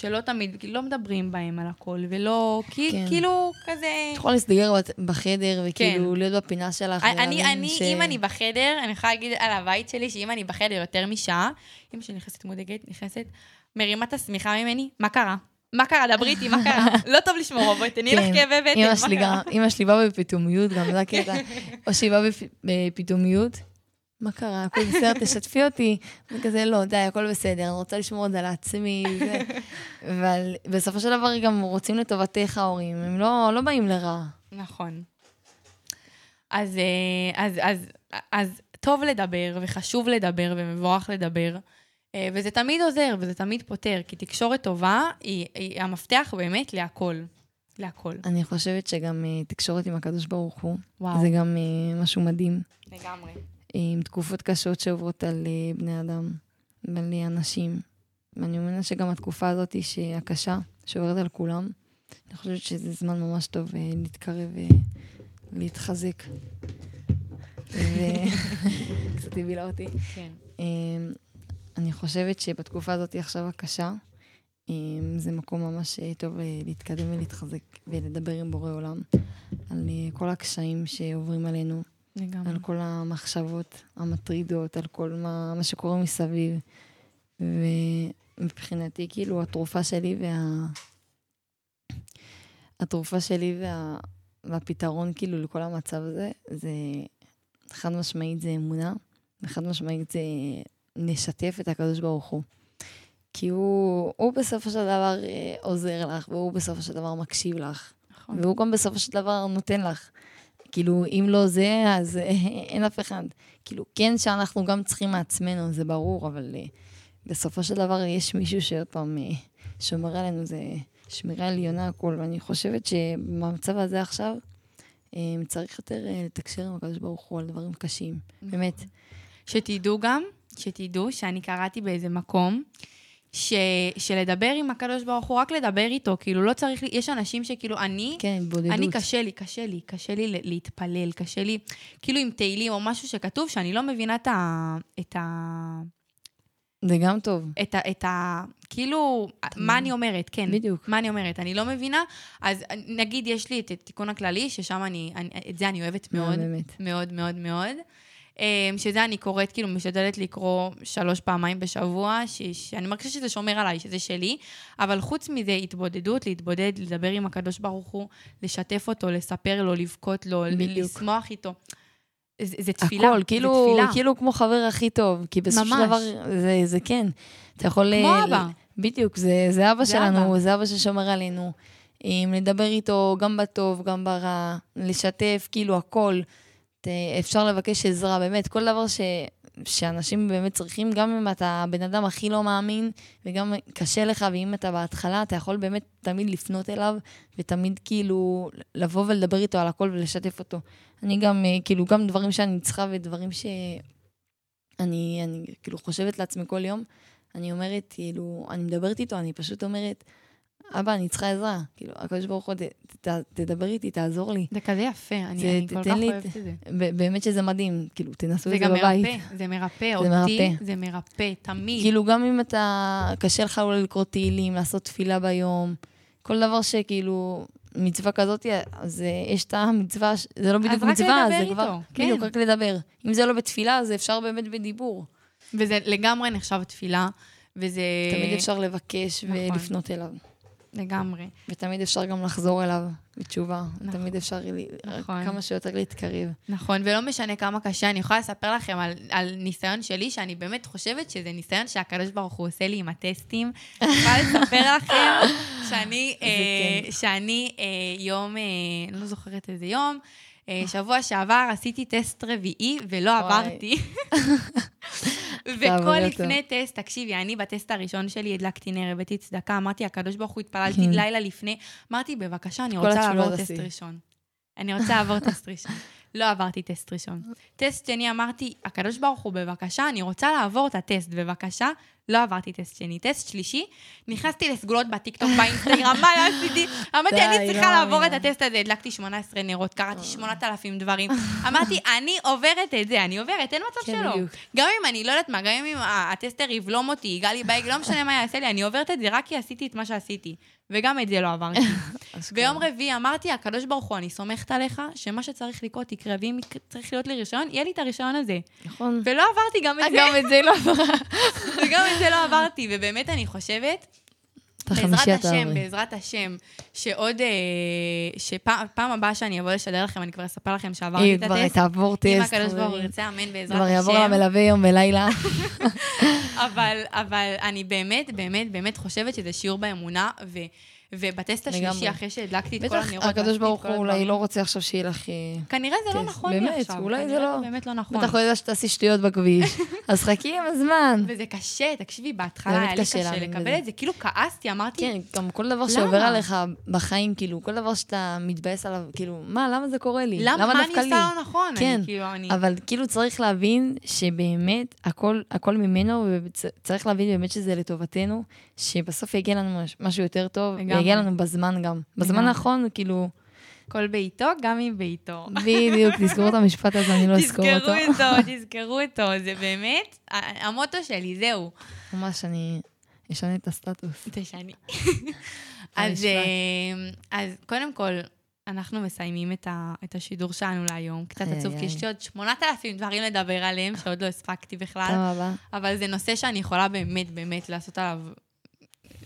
שלא תמיד, כאילו, לא מדברים בהם על הכל, ולא, כי, כן. כאילו, כזה... את יכולה להסתגר בחדר וכאילו להיות בפינה שלך. כן. אני, אני, ש- אם אני בחדר, אני יכולה להגיד על הבית שלי, שאם אני בחדר יותר משעה, אמא שלי נכנסת מודאגת, נכנסת, מרימה את השמיכה ממני, מה קרה? מה קרה? דברי איתי, מה קרה? לא טוב לשמור, בואי, תני לך כן. כאבי בטן, מה קרה? אמא שלי באה בפתאומיות, גם זה הקטע. או שהיא באה בפ- בפתאומיות, מה קרה? הכל בסדר, תשתפי אותי. וכזה, לא, די, הכל בסדר, אני רוצה לשמור את זה לעצמי. זה. אבל בסופו של דבר גם רוצים לטובתך ההורים, הם לא, לא באים לרע. נכון. אז, אה, אז, אז, אז טוב לדבר, וחשוב לדבר, ומבורך לדבר. אה, וזה תמיד עוזר, וזה תמיד פותר, כי תקשורת טובה היא, היא המפתח באמת להכל. להכל. אני חושבת שגם אה, תקשורת עם הקדוש ברוך הוא, וואו, זה גם משהו מדהים. לגמרי. עם תקופות קשות שעוברות על אה, בני אדם ועל אה, אנשים. ואני מאמינה שגם התקופה הזאת, שהיא הקשה, שעוברת על כולם, אני חושבת שזה זמן ממש טוב אה, להתקרב ולהתחזק. וקצת הבילה אותי. כן. אה, אני חושבת שבתקופה הזאת עכשיו הקשה, אה, זה מקום ממש טוב להתקדם ולהתחזק ולדבר עם בורא עולם על כל הקשיים שעוברים עלינו, לגמרי. על כל המחשבות המטרידות, על כל מה, מה שקורה מסביב. ומבחינתי, כאילו, התרופה שלי וה... התרופה שלי וה... והפתרון, כאילו, לכל המצב הזה, זה חד משמעית זה אמונה, וחד משמעית זה לשתף את הקדוש ברוך הוא. כי הוא, הוא בסופו של דבר אה, עוזר לך, והוא בסופו של דבר מקשיב לך, נכון. והוא גם בסופו של דבר נותן לך. כאילו, אם לא זה, אז אה, אין אף אחד. כאילו, כן שאנחנו גם צריכים מעצמנו, זה ברור, אבל אה, בסופו של דבר יש מישהו שעוד פעם אה, שומר עלינו, זה שמירה עליונה הכל, ואני חושבת שבמצב הזה עכשיו, אה, צריך יותר אה, לתקשר עם הקדוש ברוך הוא על דברים קשים, באמת. שתדעו גם, שתדעו שאני קראתי באיזה מקום, ש, שלדבר עם הקדוש ברוך הוא, רק לדבר איתו, כאילו לא צריך, לי- יש אנשים שכאילו, אני, כן, בודדות. אני קשה לי, קשה לי, קשה לי להתפלל, קשה לי, כאילו עם תהילים או משהו שכתוב, שאני לא מבינה את ה... את ה... זה גם טוב. את ה... את ה כאילו, מה אני אומרת, כן. בדיוק. מה אני אומרת? אני לא מבינה, אז נגיד יש לי את התיקון הכללי, ששם אני, אני את זה אני אוהבת מאוד. באמת. מאוד מאוד מאוד. אמ, שזה אני קוראת, כאילו, משתדלת לקרוא שלוש פעמיים בשבוע, ש- שאני מרגישה שזה שומר עליי, שזה שלי, אבל חוץ מזה, התבודדות, להתבודד, לדבר עם הקדוש ברוך הוא, לשתף אותו, לספר לו, לבכות לו, ל- בדיוק. לשמוח איתו. זה, זה תפילה, הכל, זה כאילו, תפילה. כאילו כמו חבר הכי טוב, כי בסופו של. דבר, זה, זה כן. אתה יכול... כמו אה, אבא. בדיוק, זה, זה אבא זה שלנו, אבא. זה אבא ששומר עלינו. אם לדבר איתו גם בטוב, גם ברע, לשתף, כאילו הכל. ת- אפשר לבקש עזרה, באמת, כל דבר ש, שאנשים באמת צריכים, גם אם אתה הבן אדם הכי לא מאמין, וגם קשה לך, ואם אתה בהתחלה, אתה יכול באמת תמיד לפנות אליו, ותמיד כאילו לבוא ולדבר איתו על הכל ולשתף אותו. אני גם, אה, כאילו, גם דברים שאני צריכה ודברים שאני אני, כאילו חושבת לעצמי כל יום, אני אומרת, כאילו, אני מדברת איתו, אני פשוט אומרת, אבא, אני צריכה עזרה. כאילו, הקדוש ברוך הוא, תדבר איתי, תעזור לי. זה כזה יפה, אני, זה- אני כל כך לי את- אוהבת את זה. באמת שזה מדהים, כאילו, תנסו זה את זה גם בבית. מרפא, זה מרפא. זה אותי. זה מרפא, תמיד. כאילו, גם אם אתה, קשה לך אולי לקרוא תהילים, לעשות תפילה ביום, כל דבר שכאילו, מצווה כזאת, אז אה, יש את המצווה, זה לא בדיוק מצווה, זה כבר, איתו, כן. בדיוק, רק לדבר. אם זה לא בתפילה, אז אפשר באמת בדיבור. וזה לגמרי נחשב תפילה, וזה... תמיד אפשר לבקש נכון. ולפנות אליו. לגמרי. ותמיד אפשר גם לחזור אליו בתשובה. נכון. תמיד אפשר נכון. כמה שיותר להתקרב. נכון, ולא משנה כמה קשה, אני יכולה לספר לכם על, על ניסיון שלי, שאני באמת חושבת שזה ניסיון שהקדוש ברוך הוא עושה לי עם הטסטים. אני יכולה לספר לכם שאני, אה. שאני אה, יום, אה, אני לא זוכרת איזה יום, אה, שבוע שעבר עשיתי טסט רביעי ולא. עברתי. וכל לפני טסט, תקשיבי, אני בטסט הראשון שלי הדלקתי נר, הבאתי צדקה, אמרתי, הקדוש ברוך הוא, התפללתי. לילה לפני, אמרתי, בבקשה, אני רוצה לעבור טסט. ראשון. אני רוצה לעבור טסט ראשון. לא עברתי טסט ראשון. טסט שני, אמרתי, הקדוש ברוך הוא, בבקשה, אני רוצה לעבור את הטסט, בבקשה. לא עברתי טסט שני. טסט שלישי, נכנסתי לסגולות בטיקטוק, באינסטגרם, מה לא עשיתי? אמרתי, אני צריכה לא לעבור, את מאמינה? הטסט הזה, הדלקתי 18 נרות, קראתי 8,000 דברים. אמרתי, אני עוברת את זה, אני עוברת, אין מצב כן, שלא. גם אם אני לא יודעת מה, גם אם הטסטר יבלום אותי, יגע לי בהגה, לא משנה מה יעשה לי, אני עוברת את זה רק כי עשיתי את מה שעשיתי. וגם את זה לא עברתי. ביום רביעי אמרתי, הקדוש ברוך הוא, אני סומכת עליך, שמה שצריך לקרות יקרה, ואם צריך להיות לי רישיון, יהיה לי את הרישיון הזה. נכון. ולא עברתי גם את זה, גם את זה לא עברה. וגם את זה לא עברתי, ובאמת אני חושבת, בעזרת השם. בעזרת השם, שעוד, אה, שפעם הבאה שאני אבוא לשדר לכם, אני כבר אספר לכם שעברתי היא את כבר הטסט. תעבור טסט. אם הקדוש ברוך הוא. ירצה, אמן בעזרת כבר יעבור השם. למלווה יום ולילה. אבל אני באמת, באמת, באמת חושבת שזה שיעור באמונה, ו, ובטסט השלישי. אחרי שהדלקתי את כל בטח, הנרות... הקדוש ועשיתי ברוך הוא אולי לא רוצה עכשיו שיהיה לך... אה, כנראה זה לא. נכון לי באמת, עכשיו. אולי זה לא. באמת לא נכון. בטח הוא יודע שתעשי שטויות בכביש. אז חכי עם הזמן. וזה קשה, תקשיבי, בהתחלה באמת היה לי קשה לקבל. את זה, כאילו כעסתי, אמרתי, כן, גם כל דבר? שעובר עליך בחיים, כאילו, כל דבר שאתה מתבאס עליו, כאילו, מה, למה זה קורה לי? למה, מה אני דווקא לי? עושה לא נכון? כן, אני, כאילו, אני... אבל כאילו צריך להבין שבאמת הכל, ממנו, וצריך להבין באמת שזה לטובתנו, שבסוף יגיע לנו מש- משהו יותר טוב, לגמרי. ויגיע לנו בזמן גם. בזמן. האחרון, כאילו, כל בעיתו, גם אם בעיתו. בדיוק, תזכרו את המשפט הזה, אני לא אזכור אותו. תזכרו אותו, תזכרו אותו, זה באמת המוטו שלי, זהו. ממש, אני אשנה את הסטטוס. תשני. אז. אה, אז קודם כל, אנחנו מסיימים את, ה, את השידור שלנו להיום. קצת עצוב, כי. יש לי עוד 8,000 דברים לדבר עליהם, שעוד לא הספקתי בכלל. פעם הבאה. אבל זה נושא שאני יכולה באמת, באמת לעשות עליו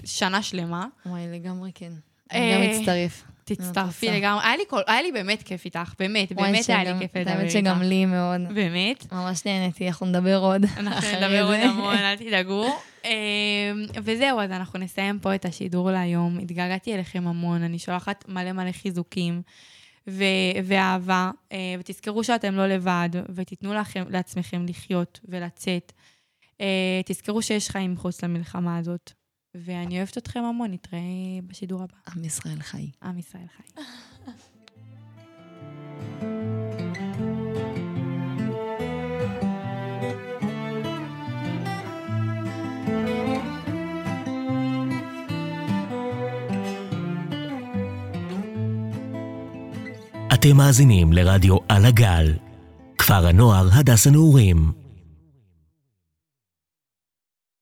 שנה שלמה. וואי, לגמרי כן. אה, אני גם מצטרף. תצטרפי. לגמרי. היה לי, כל, היה לי באמת כיף איתך, באמת, באמת היה לי כיף לדבר האמת איתך. שגם לי מאוד. באמת. ממש נהניתי, אנחנו נדבר עוד. אנחנו נדבר עוד. המון, אל תדאגו. אמ, וזהו, אז אנחנו נסיים פה את השידור להיום. התגעגעתי אליכם המון, אני שולחת מלא מלא חיזוקים ו- ואהבה, אה, ותזכרו שאתם לא לבד, ותיתנו לכם, לעצמכם לחיות ולצאת. אה, תזכרו שיש חיים מחוץ למלחמה הזאת. ואני אוהבת אתכם המון, נתראה בשידור הבא. עם ישראל חי. עם ישראל חי. אתם מאזינים לרדיו על הגל, כפר הנוער הדס הנעורים.